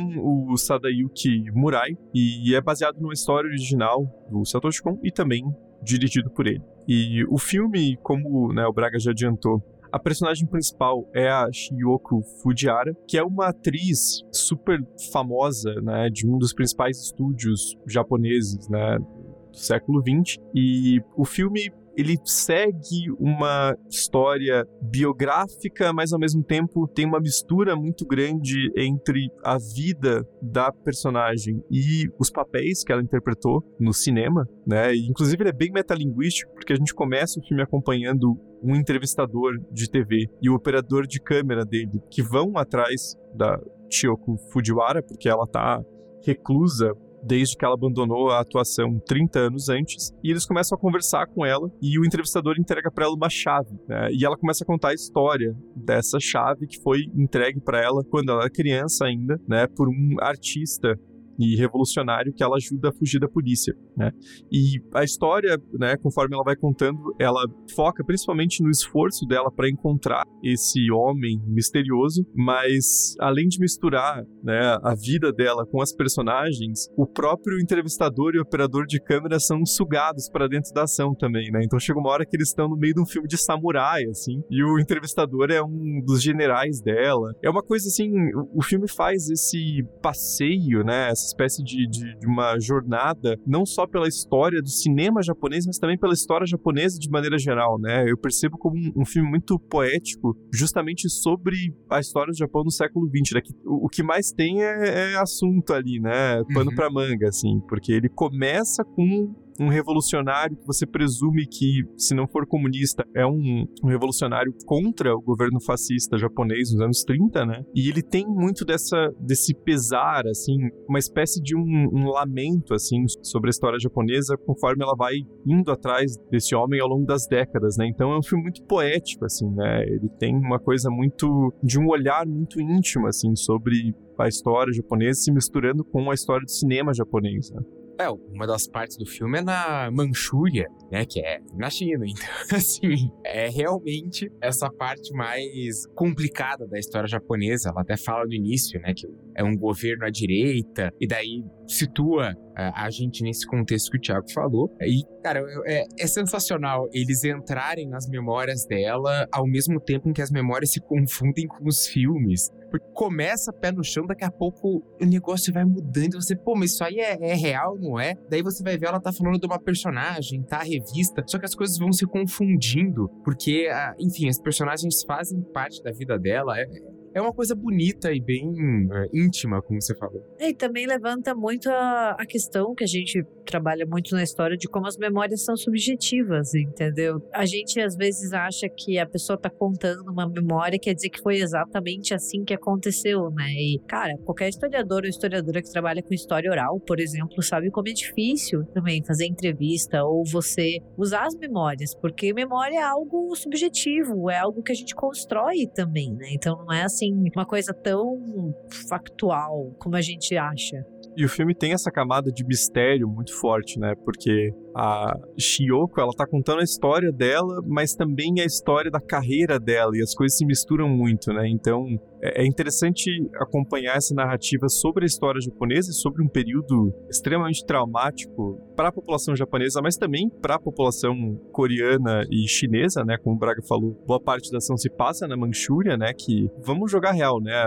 o Sadayuki Murai e é baseado numa história original do Satoshi Kon e também dirigido por ele. E o filme, como né, o Braga já adiantou, a personagem principal é a Shiyoko Fujiwara, que é uma atriz super famosa, né, de um dos principais estúdios japoneses, né, do século XX. E o filme ele segue uma história biográfica, mas ao mesmo tempo tem uma mistura muito grande entre a vida da personagem e os papéis que ela interpretou no cinema, né? E, inclusive ele é bem metalinguístico, porque a gente começa o filme acompanhando um entrevistador de TV e o operador de câmera dele que vão atrás da Chioko Fujiwara, porque ela tá reclusa desde que ela abandonou a atuação 30 anos antes, e eles começam a conversar com ela e o entrevistador entrega para ela uma chave, né? E ela começa a contar a história dessa chave que foi entregue para ela quando ela era criança ainda, né, por um artista e revolucionário que ela ajuda a fugir da polícia, né? E a história, né, conforme ela vai contando, ela foca principalmente no esforço dela para encontrar esse homem misterioso, mas além de misturar, né, a vida dela com as personagens, o próprio entrevistador e operador de câmera são sugados para dentro da ação também, né? Então chega uma hora que eles estão no meio de um filme de samurai, assim, e o entrevistador é um dos generais dela. É uma coisa assim, o filme faz esse passeio, né, essa espécie de, de, de, uma jornada, não só pela história do cinema japonês, mas também pela história japonesa de maneira geral, né? Eu percebo como um, um filme muito poético, justamente sobre a história do Japão no século XX, né? Que, o, o, que mais tem é, é, assunto ali, né? Pano uhum. pra manga, assim, porque ele começa com um revolucionário que você presume que, se não for comunista, é um, um, revolucionário contra o governo fascista japonês nos anos 30, né? E ele tem muito dessa, desse pesar, assim, uma espécie de um, um lamento, assim, sobre a história japonesa conforme ela vai indo atrás desse homem ao longo das décadas, né? Então é um filme muito poético, assim, né? Ele tem uma coisa muito. de um olhar muito íntimo, assim, sobre a história japonesa se misturando com a história do cinema japonês, né? É, uma das partes do filme é na Manchúria, né? Que é na China. <laughs> Então, assim, é realmente essa parte mais complicada da história japonesa. Ela até fala no início, né? Que é um governo à direita, e daí situa a gente nesse contexto que o Thiago falou. E, cara, é, é, sensacional eles entrarem nas memórias dela ao mesmo tempo em que as memórias se confundem com os filmes. Porque começa pé no chão, daqui a pouco o negócio vai mudando. E você, pô, mas isso aí é, é, real, não é? Daí você vai ver ela tá falando de uma personagem, tá? A revista. Só que as coisas vão se confundindo. Porque, enfim, as personagens fazem parte da vida dela. É, é uma coisa bonita e bem é, íntima, como você falou. E também levanta muito a, a, questão que a gente trabalha muito na história de como as memórias são subjetivas, entendeu? A gente às vezes acha que a pessoa tá contando uma memória quer dizer que foi exatamente assim que aconteceu, né? E, cara, qualquer historiador ou historiadora que trabalha com história oral, por exemplo, sabe como é difícil também fazer entrevista ou você usar as memórias, porque memória é algo subjetivo, é algo que a gente constrói também, né? Então não é assim uma coisa tão factual como a gente acha. E o filme tem essa camada de mistério muito forte, né? Porque a Shiyoko, ela tá contando a história dela, mas também a história da carreira dela, e as coisas se misturam muito, né? Então, é, é interessante acompanhar essa narrativa sobre a história japonesa e sobre um período extremamente traumático para a população japonesa, mas também para a população coreana e chinesa, né? Como o Braga falou, boa parte da ação se passa na Manchúria, né? Que vamos jogar real, né?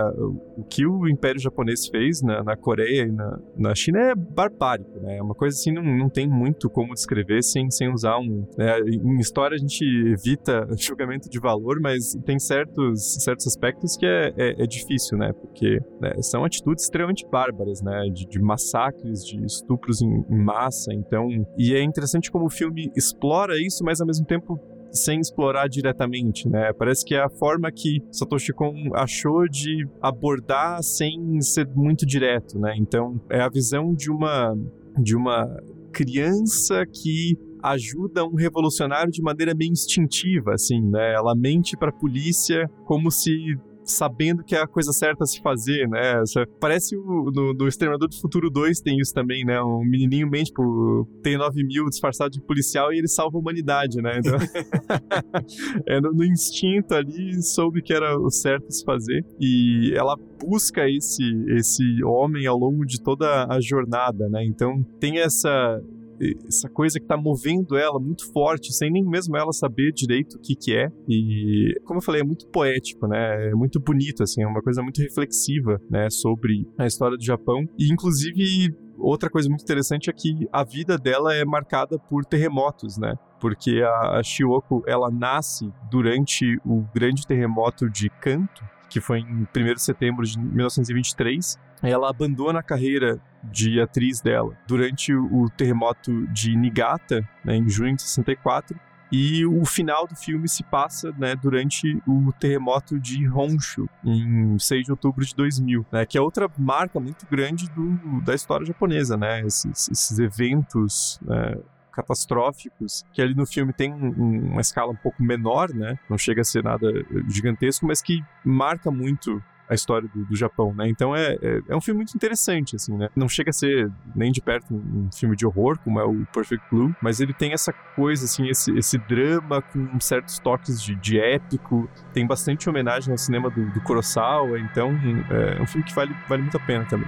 O que o Império Japonês fez na, na Coreia e na, na China é barbárico, né? É uma coisa assim, não, não tem muito como descrever sem, sem usar um. Né? Em história a gente evita <laughs> julgamento de valor, mas tem certos, certos aspectos que é, é, é difícil, né? Porque né, são atitudes extremamente bárbaras, né? De, de massacres, de estupros em, em massa. Então, e é interessante como o filme explora isso, mas ao mesmo tempo sem explorar diretamente, né? Parece que é a forma que Satoshi Kon achou de abordar sem ser muito direto, né? Então, é a visão de uma de uma criança que ajuda um revolucionário de maneira meio instintiva, assim, né? Ela mente para a polícia como se sabendo que é a coisa certa a se fazer, né? Parece o, no, no Exterminador do Futuro 2 tem isso também, né? Um menininho mente, tipo, tem 9 mil disfarçado de policial e ele salva a humanidade, né? Então, <laughs> é, no, no, instinto ali, soube que era o certo a se fazer e ela busca esse, esse homem ao longo de toda a jornada, né? Então tem essa essa coisa que tá movendo ela muito forte, sem nem mesmo ela saber direito o que que é. E, como eu falei, é muito poético, né? É muito bonito, assim, é uma coisa muito reflexiva, né? Sobre a história do Japão. E, inclusive, outra coisa muito interessante é que a vida dela é marcada por terremotos, né? Porque a, a Shioko, ela nasce durante o grande terremoto de Kanto, que foi em 1 de setembro de 1923. Ela abandona a carreira de atriz dela durante o terremoto de Niigata, né, em junho de 64. E o final do filme se passa né, durante o terremoto de Honshu, em 6 de outubro de 2000, né, que é outra marca muito grande do, da história japonesa, né, esses, esses eventos né, catastróficos, que ali no filme tem um, uma escala um pouco menor, né? Não chega a ser nada gigantesco, mas que marca muito a história do, do Japão, né? Então é, é, é, um filme muito interessante, assim, né? Não chega a ser nem de perto um, um filme de horror, como é o Perfect Blue, mas ele tem essa coisa, assim, esse, esse drama com certos toques de, de épico, tem bastante homenagem ao cinema do, do Kurosawa, então é, é um filme que vale, vale muito a pena também.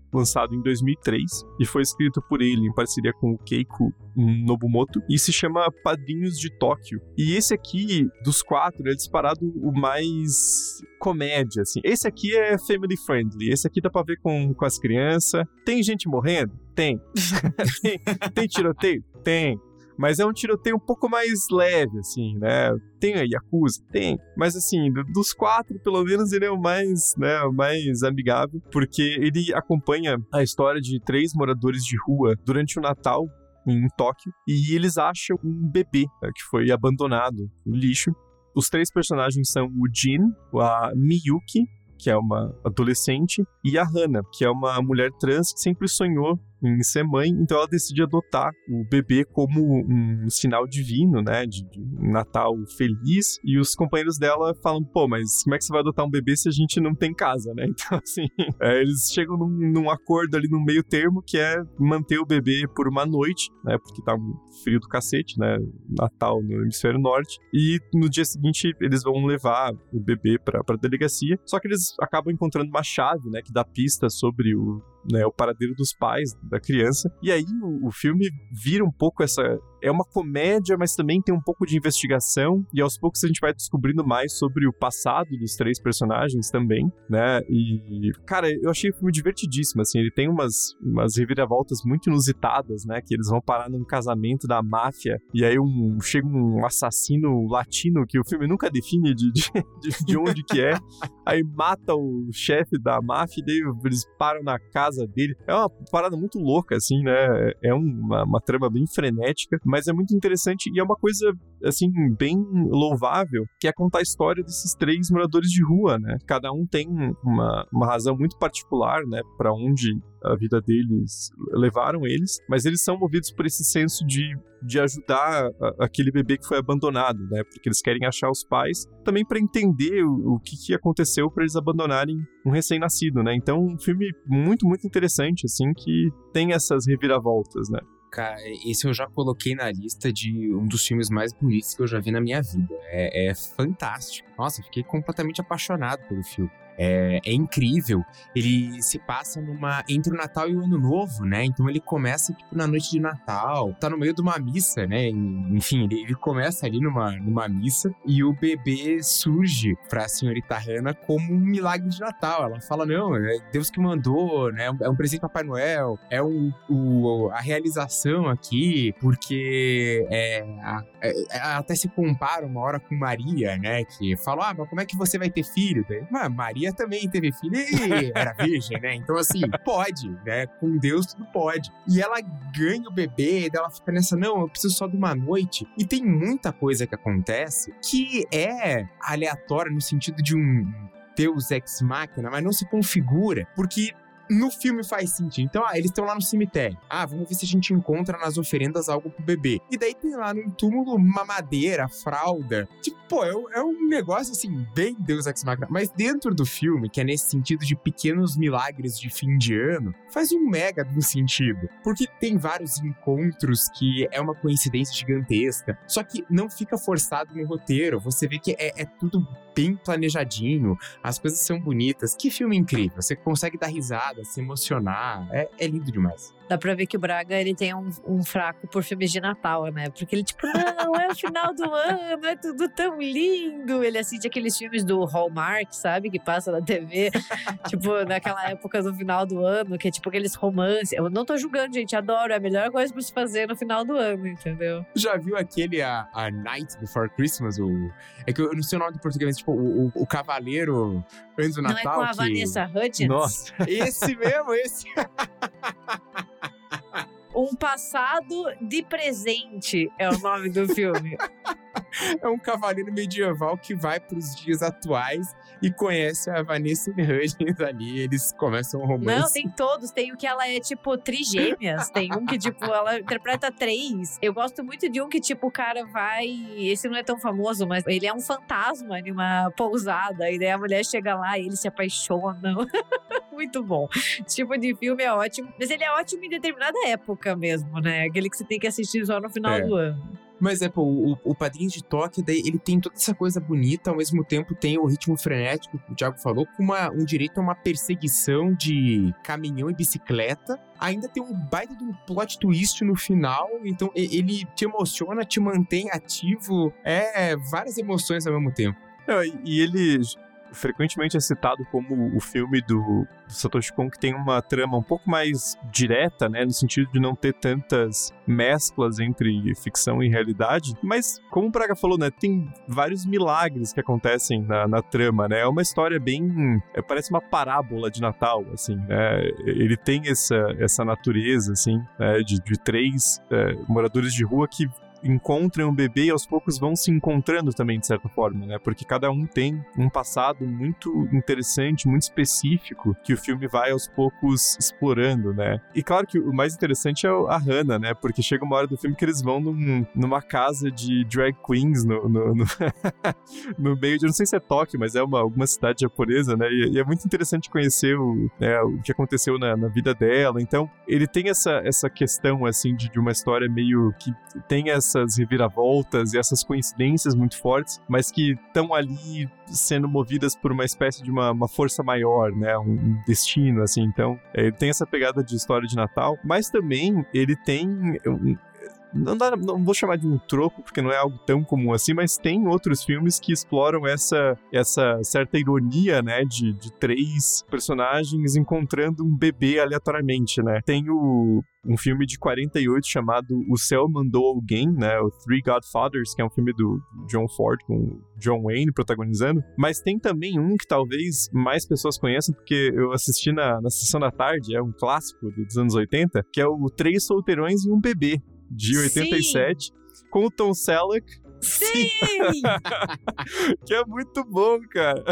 lançado em 2003 e foi escrito por ele em parceria com o Keiko Nobumoto e se chama Padrinhos de Tóquio. E esse aqui, dos quatro, é disparado o mais comédia, assim. Esse aqui é family friendly, esse aqui dá pra ver com, com as crianças. Tem gente morrendo? Tem. <laughs> tem, tem tiroteio? Tem. Mas é um tiroteio um pouco mais leve, assim, né? Tem a Yakuza? Tem. Mas, assim, dos quatro, pelo menos, ele é o mais, né, o mais amigável, porque ele acompanha a história de três moradores de rua durante o Natal em Tóquio e eles acham um bebê né, que foi abandonado no lixo. Os três personagens são o Jin, a Miyuki, que é uma adolescente, e a Hana, que é uma mulher trans que sempre sonhou em ser mãe, então ela decide adotar o bebê como um sinal divino, né, de, de, Natal feliz, e os companheiros dela falam, pô, mas como é que você vai adotar um bebê se a gente não tem casa, né? <laughs> Então, assim, é, eles chegam num, num, acordo ali no meio termo, que é manter o bebê por uma noite, né, porque tá frio do cacete, né, Natal no hemisfério norte, e no dia seguinte eles vão levar o bebê pra, pra delegacia, só que eles acabam encontrando uma chave, né, que dá pista sobre o né, o paradeiro dos pais da criança. E aí o, o filme vira um pouco essa é uma comédia, mas também tem um pouco de investigação, e aos poucos a gente vai descobrindo mais sobre o passado dos três personagens também, né? E, cara, eu achei o filme divertidíssimo, assim, ele tem umas, umas reviravoltas muito inusitadas, né? Que eles vão parar num casamento da máfia, e aí um, chega um assassino latino que o filme nunca define de, de, de onde que é, aí mata o chefe da máfia, e daí eles param na casa dele. É uma parada muito louca, assim, né? É uma, uma trama bem frenética, Mas é muito interessante e é uma coisa, assim, bem louvável, que é contar a história desses três moradores de rua, né? Cada um tem uma, uma razão muito particular, né, para onde a vida deles levaram eles, mas eles são movidos por esse senso de, de ajudar a, aquele bebê que foi abandonado, né? Porque eles querem achar os pais, também para entender o, o, que, que aconteceu para eles abandonarem um recém-nascido, né? Então, um filme muito, muito interessante, assim, que tem essas reviravoltas, né? Cara, esse eu já coloquei na lista de um dos filmes mais bonitos que eu já vi na minha vida. É, é fantástico. Nossa, fiquei completamente apaixonado pelo filme. É, é, incrível. Ele se passa numa entre o Natal e o Ano Novo, né? Então ele começa tipo na noite de Natal, tá no meio de uma missa, né? Enfim, ele, ele começa ali numa, numa missa e o bebê surge pra senhorita Hannah como um milagre de Natal. Ela fala: "Não, é Deus que mandou, né? É um presente Papai Noel, é um, o, a realização aqui, porque é, a, é, até se compara uma hora com Maria, né? Que fala: "Ah, mas como é que você vai ter filho?" Daí, ah, Maria Maria também teve filho e era virgem, né? Então, assim, pode, né? Com Deus tudo pode. E ela ganha o bebê, ela fica nessa, não, eu preciso só de uma noite. E tem muita coisa que acontece que é aleatória no sentido de um Deus ex machina, mas não se configura, porque no filme faz sentido. Então, ah, eles estão lá no cemitério. Ah, vamos ver se a gente encontra nas oferendas algo pro bebê. E daí tem lá num túmulo uma madeira, fralda. Tipo, pô, é, é um negócio assim, bem Deus Ex Machina. Mas dentro do filme, que é nesse sentido de pequenos milagres de fim de ano, faz um mega no sentido. Porque tem vários encontros que é uma coincidência gigantesca. Só que não fica forçado no roteiro. Você vê que é, é tudo bem planejadinho, as coisas são bonitas. Que filme incrível! Você consegue dar risada, se emocionar. É, é lindo demais. Dá pra ver que o Braga ele tem um, um, fraco por filmes de Natal, né? Porque ele, tipo, não, é o final do <laughs> ano, é tudo tão lindo. Ele assiste aqueles filmes do Hallmark, sabe? Que passa na TV. <laughs> tipo, naquela época do final do ano, que é tipo aqueles romances. Eu não tô julgando, gente, adoro. É a melhor coisa pra se fazer no final do ano, entendeu? Já viu aquele a, a Night Before Christmas? O, é que eu não sei o nome do português, tipo, o, o, o Cavaleiro antes do Natal. Não é com a que... Vanessa Hudgens? Nossa, esse mesmo, esse. <laughs> Um passado de presente é o nome do filme. <laughs> é um cavaleiro medieval que vai para os dias atuais e conhece a Vanessa Hudgens ali. Eles começam um romance. Não, tem todos. Tem o que ela é, tipo, trigêmeas. tem um que, tipo, ela interpreta três. Eu gosto muito de um que, tipo, o cara vai. Esse não é tão famoso, mas ele é um fantasma em uma pousada. E daí a mulher chega lá e eles se apaixonam. <laughs> muito bom. Tipo de filme é ótimo. Mas ele é ótimo em determinada época mesmo, né? Aquele que você tem que assistir só no final é. do ano. Mas é, pô, o, o Padrinho de Tóquio, daí ele tem toda essa coisa bonita, ao mesmo tempo tem o ritmo frenético que o Thiago falou, com uma, um direito a uma perseguição de caminhão e bicicleta. Ainda tem um baita de um plot twist no final, então ele te emociona, te mantém ativo, é várias emoções ao mesmo tempo. e ele frequentemente é citado como o filme do, do, Satoshi Kon que tem uma trama um pouco mais direta, né, no sentido de não ter tantas mesclas entre ficção e realidade, mas como o Praga falou, né, tem vários milagres que acontecem na, na trama, né, é uma história bem, é, parece uma parábola de Natal, assim, né, ele tem essa, essa natureza, assim, né, de, de três é, moradores de rua que encontram o bebê e aos poucos vão se encontrando também, de certa forma, né? Porque cada um tem um passado muito interessante, muito específico, que o filme vai aos poucos explorando, né? E claro que o mais interessante é a Hannah, né? Porque chega uma hora do filme que eles vão num, numa casa de drag queens no, no, no, <laughs> no, meio de, não sei se é Tóquio, mas é uma, alguma cidade japonesa, né? E, e é muito interessante conhecer o, né, o que aconteceu na, na, vida dela. Então, ele tem essa, essa questão, assim, de, de uma história meio que tem essa essas reviravoltas e essas coincidências muito fortes, mas que estão ali sendo movidas por uma espécie de uma, uma força maior, né? Um destino, assim. Então, é, ele tem essa pegada de história de Natal, mas também ele tem não, dá, não vou chamar de um troco, porque não é algo tão comum assim, mas tem outros filmes que exploram essa, essa certa ironia, né, de, de três personagens encontrando um bebê aleatoriamente, né. Tem o, um filme de 48 chamado O Céu Mandou Alguém, né, o Three Godfathers, que é um filme do John Ford com John Wayne protagonizando, mas tem também um que talvez mais pessoas conheçam, porque eu assisti na, na sessão da tarde, é um clássico dos anos 80, que é o Três Solteirões e um Bebê, de 87, com o Tom Selleck Sim! <laughs> que é muito bom, cara.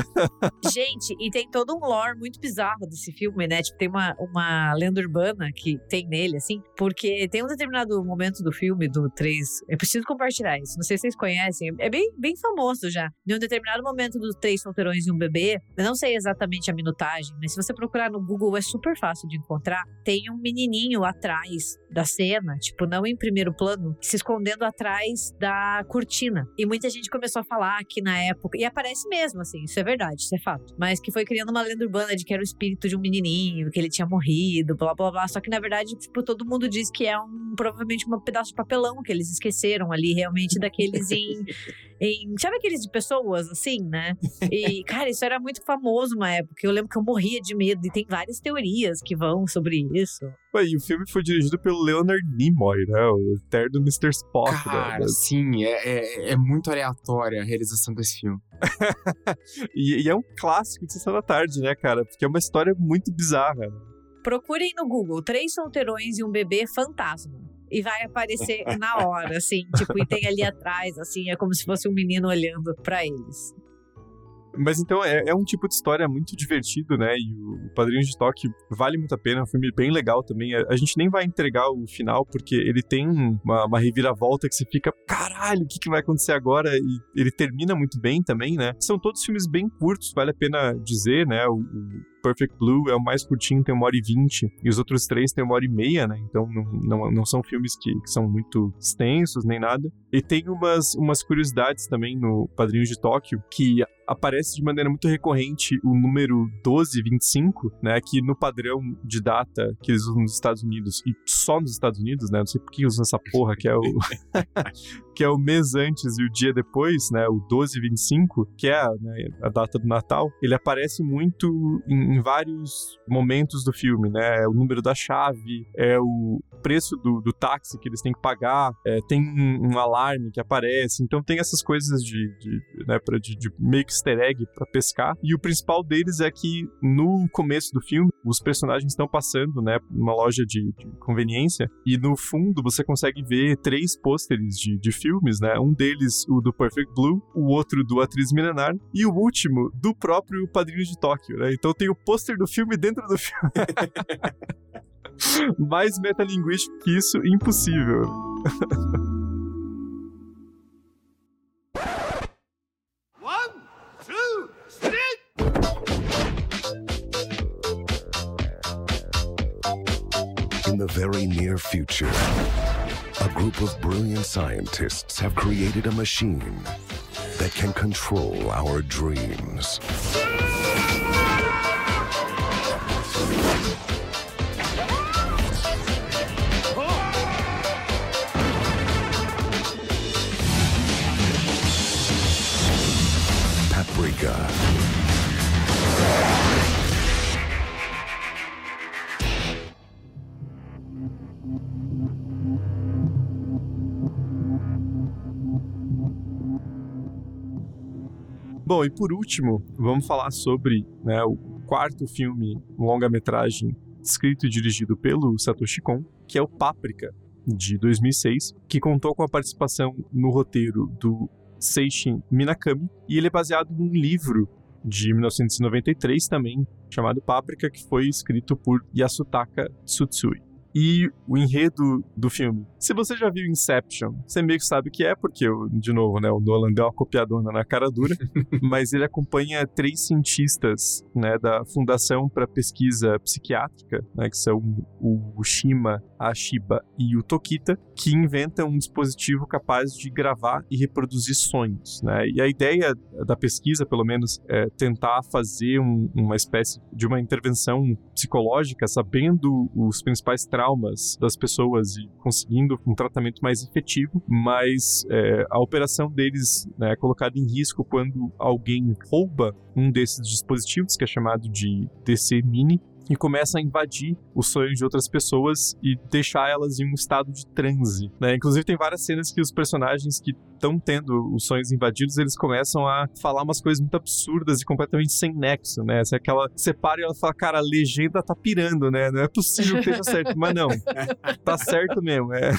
Gente, e tem todo um lore muito bizarro desse filme, né? Tipo, tem uma, uma lenda urbana que tem nele, assim, porque tem um determinado momento do filme, do 3. Eu preciso compartilhar isso, não sei se vocês conhecem, é bem, bem famoso já. Em um determinado momento dos Três Solteirões e um Bebê, eu não sei exatamente a minutagem, mas se você procurar no Google é super fácil de encontrar. Tem um menininho atrás da cena, tipo, não em primeiro plano, se escondendo atrás da cortina. E muita gente começou a falar que na época, e aparece mesmo, assim, isso é verdade, isso é fato, mas que foi criando uma lenda urbana de que era o espírito de um menininho, que ele tinha morrido, blá blá blá. Só que na verdade, tipo, todo mundo diz que é um provavelmente um pedaço de papelão que eles esqueceram ali, realmente, daqueles em. <laughs> em sabe aqueles de pessoas, assim, né? E, <laughs> cara, isso era muito famoso uma época. Eu lembro que eu morria de medo, e tem várias teorias que vão sobre isso. E o filme foi dirigido pelo Leonard Nimoy, né? O eterno Mr. Spock. Cara, né? sim, é, é, é, muito aleatória a realização desse filme. <laughs> e, e, é um clássico de Sessão da Tarde, né, cara? Porque é uma história muito bizarra. Procurem no Google Três Solteirões e um Bebê Fantasma. E vai aparecer na hora, assim, tipo, e tem ali atrás, assim, é como se fosse um menino olhando para eles. Mas então é, é, um tipo de história muito divertido, né? E o Padrinho de Toque vale muito a pena, é um filme bem legal também. A, gente nem vai entregar o final, porque ele tem uma, uma reviravolta que você fica, caralho, o que, que vai acontecer agora? E ele termina muito bem também, né? São todos filmes bem curtos, vale a pena dizer, né? O, o Perfect Blue é o mais curtinho, tem uma hora e vinte, e os outros três tem uma hora e meia, né? Então não, não, não são filmes que, que, são muito extensos nem nada. E tem umas, umas curiosidades também no Padrinho de Tóquio, que aparece de maneira muito recorrente o número 1225, né? Que no padrão de data que eles usam nos Estados Unidos, e só nos Estados Unidos, né? Não sei por que usam essa porra, que é o. <laughs> que é o mês antes e o dia depois, né? O 1225, que é né, a data do Natal, ele aparece muito em, em, vários momentos do filme, né? É o número da chave, é o preço do, do táxi que eles têm que pagar, é, tem um, um, alarme que aparece, então tem essas coisas de, de, né, pra, de, de meio que easter egg pra pescar. E o principal deles é que no começo do filme, os personagens estão passando, né, numa loja de, de conveniência, e no fundo você consegue ver três pôsteres de, de filmes, né? Um deles, o do Perfect Blue, o outro do Atriz Milenar, e o último do próprio Padrinho de Tóquio, né? Então tem o pôster do filme dentro do filme. <laughs> Mais metalinguístico que isso, impossível. In the very near future, a group of brilliant scientists have created a machine that can control our dreams. Paprika. Bom, e por último, vamos falar sobre né, o quarto filme longa-metragem escrito e dirigido pelo Satoshi Kon, que é o Páprica, de 2006, que contou com a participação no roteiro do Seishin Minakami, e ele é baseado num livro de 1993 também, chamado Páprica, que foi escrito por Yasutaka Tsutsui e o enredo do filme. Se você já viu Inception, você meio que sabe o que é, porque, de novo, né, o Nolan deu uma copiadona na cara dura, <laughs> mas ele acompanha três cientistas né, da Fundação para Pesquisa Psiquiátrica, né, que são o Shima, a Shiba e o Tokita, que inventam um dispositivo capaz de gravar e reproduzir sonhos. Né? E a ideia da pesquisa, pelo menos, é tentar fazer um, uma espécie de uma intervenção psicológica, sabendo os principais traumas das pessoas e conseguindo um tratamento mais efetivo, mas é, a operação deles né, é colocada em risco quando alguém rouba um desses dispositivos, que é chamado de DC Mini, e começa a invadir os sonhos de outras pessoas e deixar elas em um estado de transe, né? Inclusive tem várias cenas que os personagens que estão tendo os sonhos invadidos, eles começam a falar umas coisas muito absurdas e completamente sem nexo, né? Assim, aquela separa e ela fala, cara, a legenda tá pirando, né? Não é possível que esteja certo, mas não, <laughs> tá certo mesmo, é,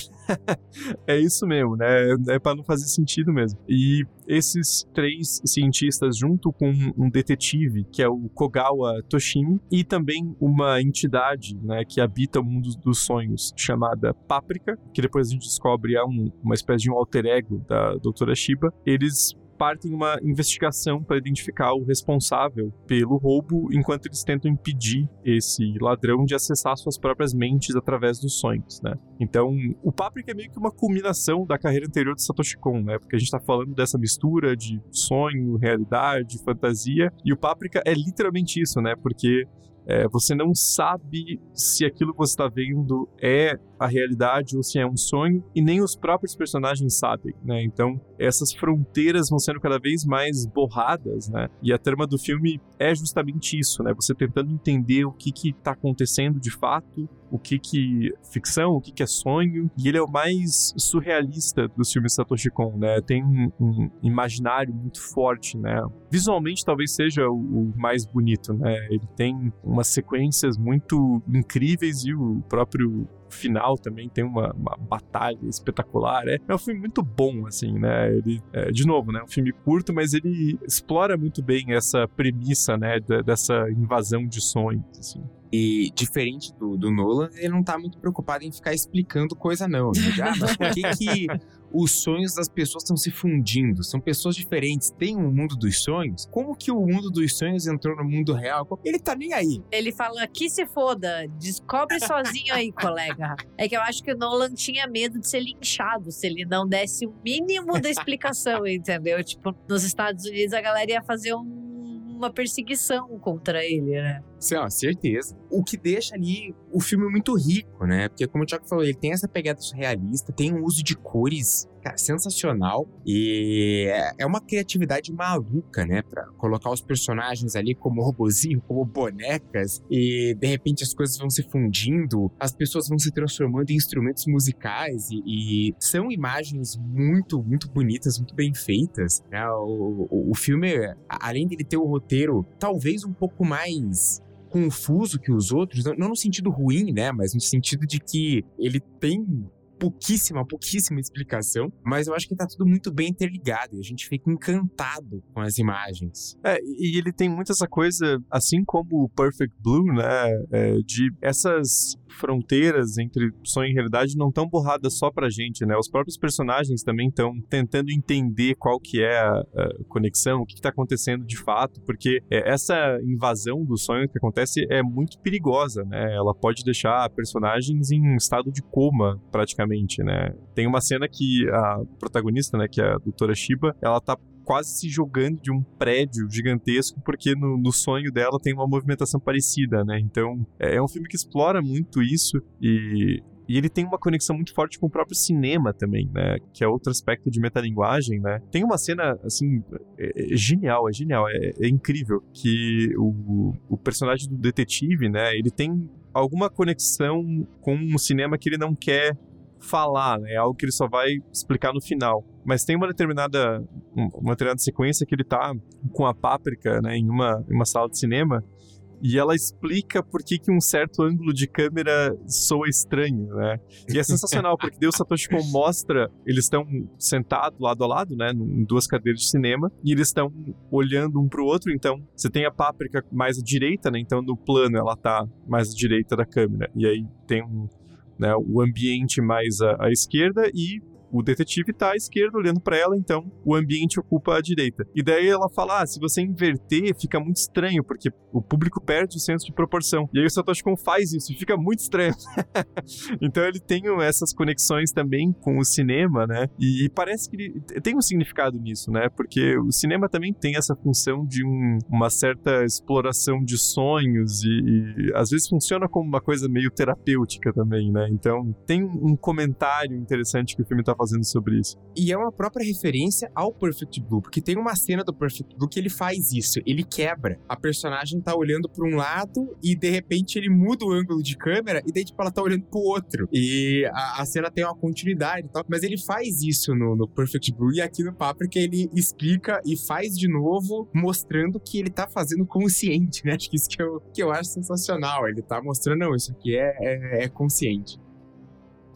<laughs> é isso mesmo, né? É para não fazer sentido mesmo. E esses três cientistas, junto com um detetive, que é o Kogawa Toshimi, e também uma entidade né, que habita o mundo dos sonhos, chamada Páprica, que depois a gente descobre é um, uma espécie de um alter ego da doutora Shiba, eles partem uma investigação para identificar o responsável pelo roubo, enquanto eles tentam impedir esse ladrão de acessar suas próprias mentes através dos sonhos, né? Então, o Paprika é meio que uma culminação da carreira anterior de Satoshi Kon, né? Porque a gente tá falando dessa mistura de sonho, realidade, fantasia, e o Paprika é literalmente isso, né? Porque é, você não sabe se aquilo que você está vendo é a realidade ou se é um sonho, e nem os próprios personagens sabem, né? Então, essas fronteiras vão sendo cada vez mais borradas, né? E a trama do filme é justamente isso, né? Você tentando entender o que que tá acontecendo de fato, o que que ficção, o que que é sonho, e ele é o mais surrealista dos filmes Satoshi Kon, né? Tem um, um imaginário muito forte, né? Visualmente talvez seja o, o mais bonito, né? Ele tem umas sequências muito incríveis e o próprio final também tem uma, uma batalha espetacular. É, é um filme muito bom, assim, né? Ele, é, de novo, né? Um filme curto, mas ele explora muito bem essa premissa, né? dessa invasão de sonhos, assim. E diferente do, do Nolan, ele não tá muito preocupado em ficar explicando coisa, não. Né? Ah, mas por que, que os sonhos das pessoas estão se fundindo? São pessoas diferentes, tem um mundo dos sonhos. Como que o mundo dos sonhos entrou no mundo real? Ele tá nem aí. Ele fala que se foda, descobre sozinho aí, colega. É que eu acho que o Nolan tinha medo de ser linchado se ele não desse o mínimo da explicação, entendeu? Tipo, nos Estados Unidos a galera ia fazer um uma perseguição contra ele, né? Certeza. O que deixa ali o filme muito rico, né? Porque, como o Thiago falou, ele tem essa pegada surrealista, tem um uso de cores cara, sensacional. E é uma criatividade maluca, né? Pra colocar os personagens ali como robozinho, como bonecas, e de repente as coisas vão se fundindo, as pessoas vão se transformando em instrumentos musicais, e, e são imagens muito, muito bonitas, muito bem feitas. Né? O, o, o filme, além dele ter o roteiro talvez um pouco mais confuso que os outros, não no sentido ruim, né, mas no sentido de que ele tem pouquíssima, pouquíssima explicação, mas eu acho que tá tudo muito bem interligado e a gente fica encantado com as imagens. É, e ele tem muito essa coisa, assim como o Perfect Blue, né, é, de essas fronteiras entre sonho e realidade não tão borradas só pra gente, né? Os próprios personagens também estão tentando entender qual que é a, a conexão, o que, que tá acontecendo de fato, porque é, essa invasão do sonho que acontece é muito perigosa, né? Ela pode deixar personagens em estado de coma, praticamente né? Tem uma cena que a protagonista, né, que é a doutora Shiba, ela tá quase se jogando de um prédio gigantesco, porque no, no, sonho dela tem uma movimentação parecida, né? Então, é, é um filme que explora muito isso e. E ele tem uma conexão muito forte com o próprio cinema também, né? Que é outro aspecto de metalinguagem, né? Tem uma cena, assim, é, é genial, é genial, é, é incrível. Que o, o personagem do detetive, né? Ele tem alguma conexão com um cinema que ele não quer falar, né? Algo que ele só vai explicar no final. Mas tem uma determinada, uma determinada sequência que ele tá com a páprica, né, em uma, em uma sala de cinema, e ela explica por que, que um certo ângulo de câmera soa estranho, né? E é sensacional, porque Deus Satoshi Kon mostra, eles estão sentados lado a lado, né, em duas cadeiras de cinema, e eles estão olhando um pro outro, então você tem a páprica mais à direita, né, então no plano ela tá mais à direita da câmera, e aí tem um, né, o ambiente mais à, à esquerda e o detetive tá à esquerda olhando para ela, então o ambiente ocupa a direita. E daí ela fala: ah, se você inverter, fica muito estranho, porque o público perde o senso de proporção. E aí o Satoshi Kon faz isso e fica muito estranho. <laughs> então ele tem essas conexões também com o cinema, né? E, parece que tem um significado nisso, né? Porque o cinema também tem essa função de um, uma certa exploração de sonhos e, e às vezes funciona como uma coisa meio terapêutica também, né? Então tem um comentário interessante que o filme tá fazendo sobre isso. E é uma própria referência ao Perfect Blue, porque tem uma cena do Perfect Blue que ele faz isso, ele quebra. A personagem tá olhando para um lado e de repente ele muda o ângulo de câmera e daí tipo ela tá olhando pro outro. E a, a cena tem uma continuidade e tal, mas ele faz isso no, no Perfect Blue e aqui no Paprika ele explica e faz de novo, mostrando que ele tá fazendo consciente, né? Acho que isso que eu, que eu acho sensacional. Ele tá mostrando, não, isso aqui é, é, é consciente.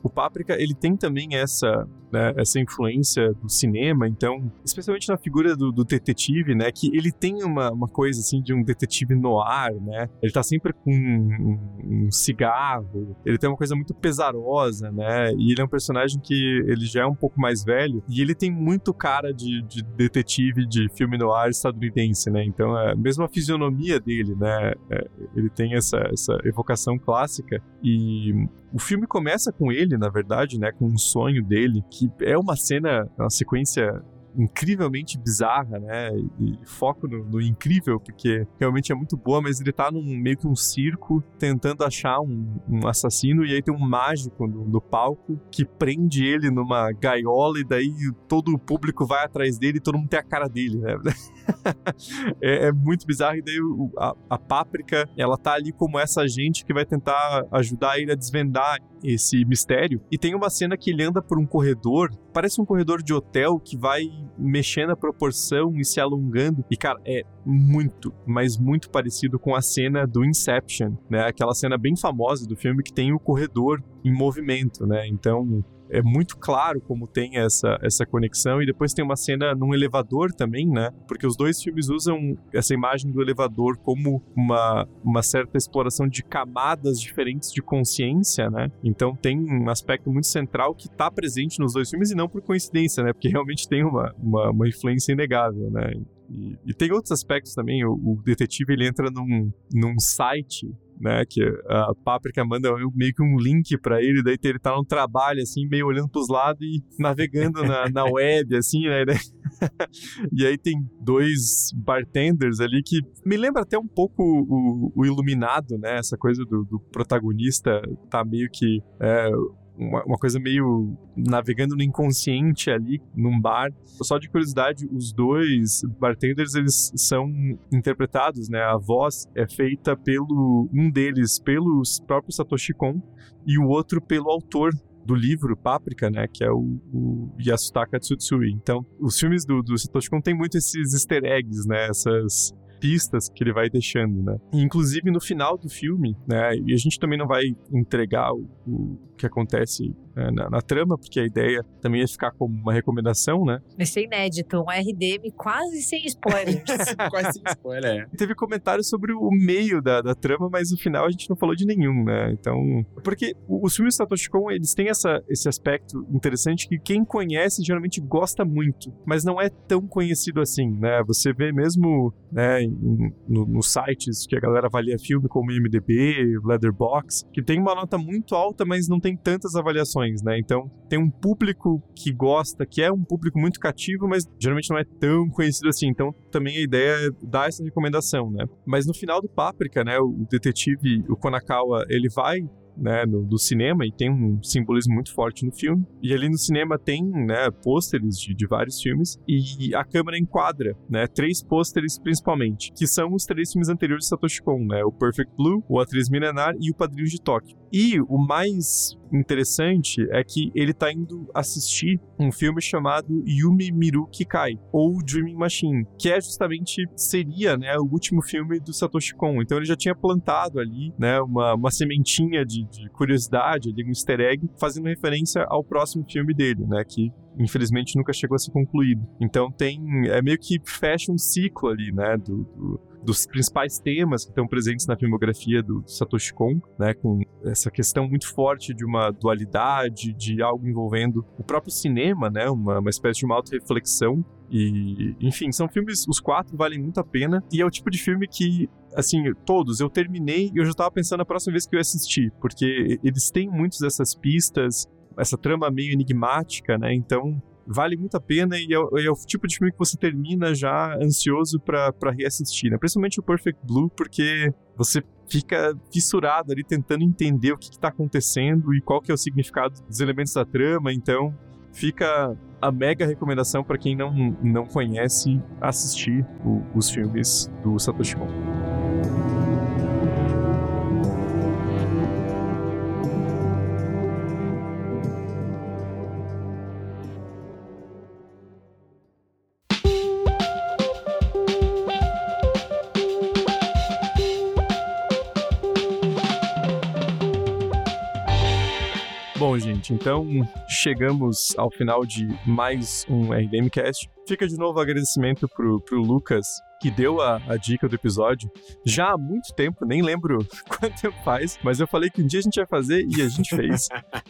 O Páprica, ele tem também essa né, essa influência do cinema, então, especialmente na figura do, do, detetive, né, que ele tem uma, uma coisa assim de um detetive noir, né, ele tá sempre com um, um, cigarro, ele tem uma coisa muito pesarosa, né, e ele é um personagem que ele já é um pouco mais velho e ele tem muito cara de, de detetive de filme noir estadunidense, né, então, é, mesmo a fisionomia dele, né, é, ele tem essa, essa evocação clássica e o filme começa com ele, na verdade, né, com um sonho dele que é uma cena, uma sequência incrivelmente bizarra, né? E foco no, no, incrível, porque realmente é muito boa, mas ele tá num meio que um circo tentando achar um, um assassino, e aí tem um mágico no, no, palco que prende ele numa gaiola, e daí todo o público vai atrás dele e todo mundo tem a cara dele, né? <laughs> é, é, muito bizarro, e daí a, a páprica ela tá ali como essa gente que vai tentar ajudar ele a desvendar esse mistério. E tem uma cena que ele anda por um corredor, parece um corredor de hotel que vai mexendo a proporção e se alongando. E, cara, é muito, mas muito parecido com a cena do Inception, né? Aquela cena bem famosa do filme que tem o corredor em movimento, né? Então, é muito claro como tem essa, essa conexão. E depois tem uma cena num elevador também, né? Porque os dois filmes usam essa imagem do elevador como uma, uma certa exploração de camadas diferentes de consciência, né? Então tem um aspecto muito central que está presente nos dois filmes e não por coincidência, né? Porque realmente tem uma, uma, uma influência inegável, né? E, e, tem outros aspectos também. O, o, detetive ele entra num, num site né? Que a Páprica manda meio que um link para ele, daí ele tá no trabalho, assim, meio olhando pros lados e <laughs> navegando na, na web, assim, né? <laughs> e aí tem dois bartenders ali que me lembra até um pouco o, o Iluminado, né? Essa coisa do, do protagonista tá meio que é, uma, uma, coisa meio navegando no inconsciente ali, num bar. Só de curiosidade, os dois bartenders, eles são interpretados, né? A voz é feita pelo, um deles pelo próprio Satoshi Kon e o outro pelo autor do livro Páprica, né, que é o, o Yasutaka Tsutsui. Então, os filmes do, do Satoshi Kon tem muito esses easter eggs, né, essas pistas que ele vai deixando, né? Inclusive no final do filme, né? E a gente também não vai entregar o, o que acontece na, na, trama, porque a ideia também é ficar como uma recomendação, né? Vai ser inédito, um RDM quase sem spoilers. <laughs> quase sem spoiler, é. Teve comentários sobre o meio da, da trama, mas no final a gente não falou de nenhum, né? Então, porque os filmes de Satoshi Kon, eles têm essa, esse aspecto interessante que quem conhece geralmente gosta muito, mas não é tão conhecido assim, né? Você vê mesmo, né, em, no, nos sites que a galera avalia filme como IMDb, Letterboxd, que tem uma nota muito alta, mas não tem tantas avaliações né? Então tem um público que gosta, que é um público muito cativo, mas geralmente não é tão conhecido assim. Então também a ideia é dar essa recomendação, né? Mas no final do Páprica, né, o detetive, o Konakawa, ele vai né, no, do cinema e tem um simbolismo muito forte no filme. E ali no cinema tem, né, pôsteres de, de vários filmes e a câmera enquadra, né, três pôsteres principalmente, que são os três filmes anteriores de Satoshi Kon, né, o Perfect Blue, o Atriz Milenar e o Padrinho de Tóquio. E o mais interessante é que ele tá indo assistir um filme chamado Yumi Miru Kikai, ou Dreaming Machine, que é justamente, seria, né, o último filme do Satoshi Kon. Então ele já tinha plantado ali, né, uma, uma sementinha de, de curiosidade, ali, um easter egg, fazendo referência ao próximo filme dele, né, que infelizmente nunca chegou a ser concluído. Então tem, é meio que fecha um ciclo ali, né, do, do dos principais temas que estão presentes na filmografia do Satoshi Kon, né, com essa questão muito forte de uma dualidade, de algo envolvendo o próprio cinema, né, uma, uma espécie de uma auto-reflexão e, enfim, são filmes, os quatro valem muito a pena. E é o tipo de filme que, assim, todos, eu terminei e eu já tava pensando na próxima vez que eu ia assistir, porque eles têm muitas dessas pistas, essa trama meio enigmática, né? Então, vale muito a pena e é, é, o tipo de filme que você termina já ansioso para reassistir, né? Principalmente o Perfect Blue, porque você fica fissurado ali tentando entender o que está acontecendo e qual que é o significado dos elementos da trama, então fica a mega recomendação para quem não, não conhece assistir o, os filmes do Satoshi Kon. Então chegamos ao final de mais um RDMcast. Fica de novo o agradecimento pro, pro Lucas, que deu a, a, dica do episódio já há muito tempo, nem lembro <laughs> quanto tempo faz, mas eu falei que um dia a gente ia fazer e a gente fez.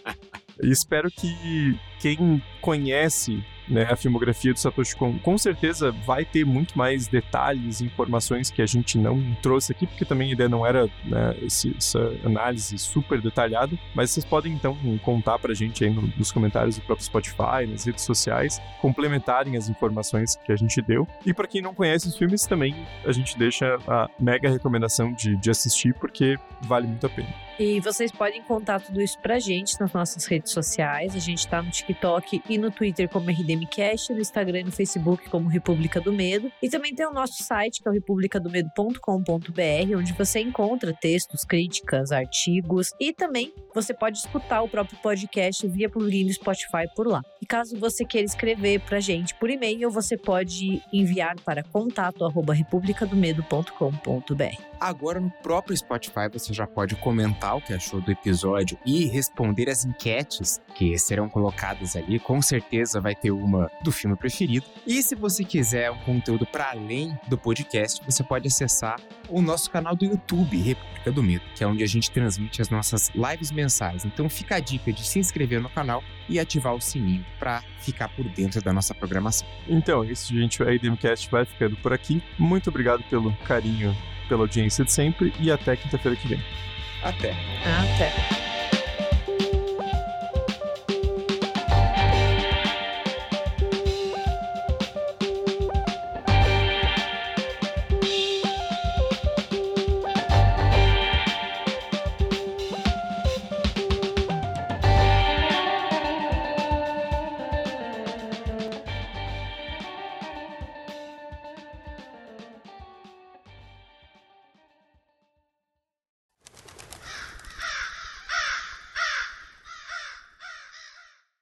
<laughs> e espero que quem conhece né, a filmografia do Satoshi Kon com certeza vai ter muito mais detalhes informações que a gente não trouxe aqui, porque também a ideia não era né, esse, essa análise super detalhada, mas vocês podem então contar pra gente aí no, nos comentários do próprio Spotify, nas redes sociais, complementarem as informações que a gente deu. E para quem não conhece os filmes também, a gente deixa a mega recomendação de, de assistir, porque vale muito a pena. E vocês podem contar tudo isso pra gente nas nossas redes sociais. A gente tá no TikTok e no Twitter como RDMcast, no Instagram e no Facebook como República do Medo. E também tem o nosso site, que é o republicadomedo.com.br, onde você encontra textos, críticas, artigos e também você pode escutar o próprio podcast via plugin do Spotify por lá. E caso você queira escrever pra gente por e-mail, você pode enviar para contato@republicadomedo.com.br. Agora no próprio Spotify você já pode o que achou do episódio e responder as enquetes que serão colocadas ali. Com certeza vai ter uma do filme preferido. E se você quiser um conteúdo para além do podcast, você pode acessar o nosso canal do YouTube, República do Medo, que é onde a gente transmite as nossas lives mensais. Então fica a dica de se inscrever no canal e ativar o sininho para ficar por dentro da nossa programação. Então, é isso, gente. O IDMcast vai ficando por aqui. Muito obrigado pelo carinho pela audiência de sempre e até quinta-feira que vem. Até. Até.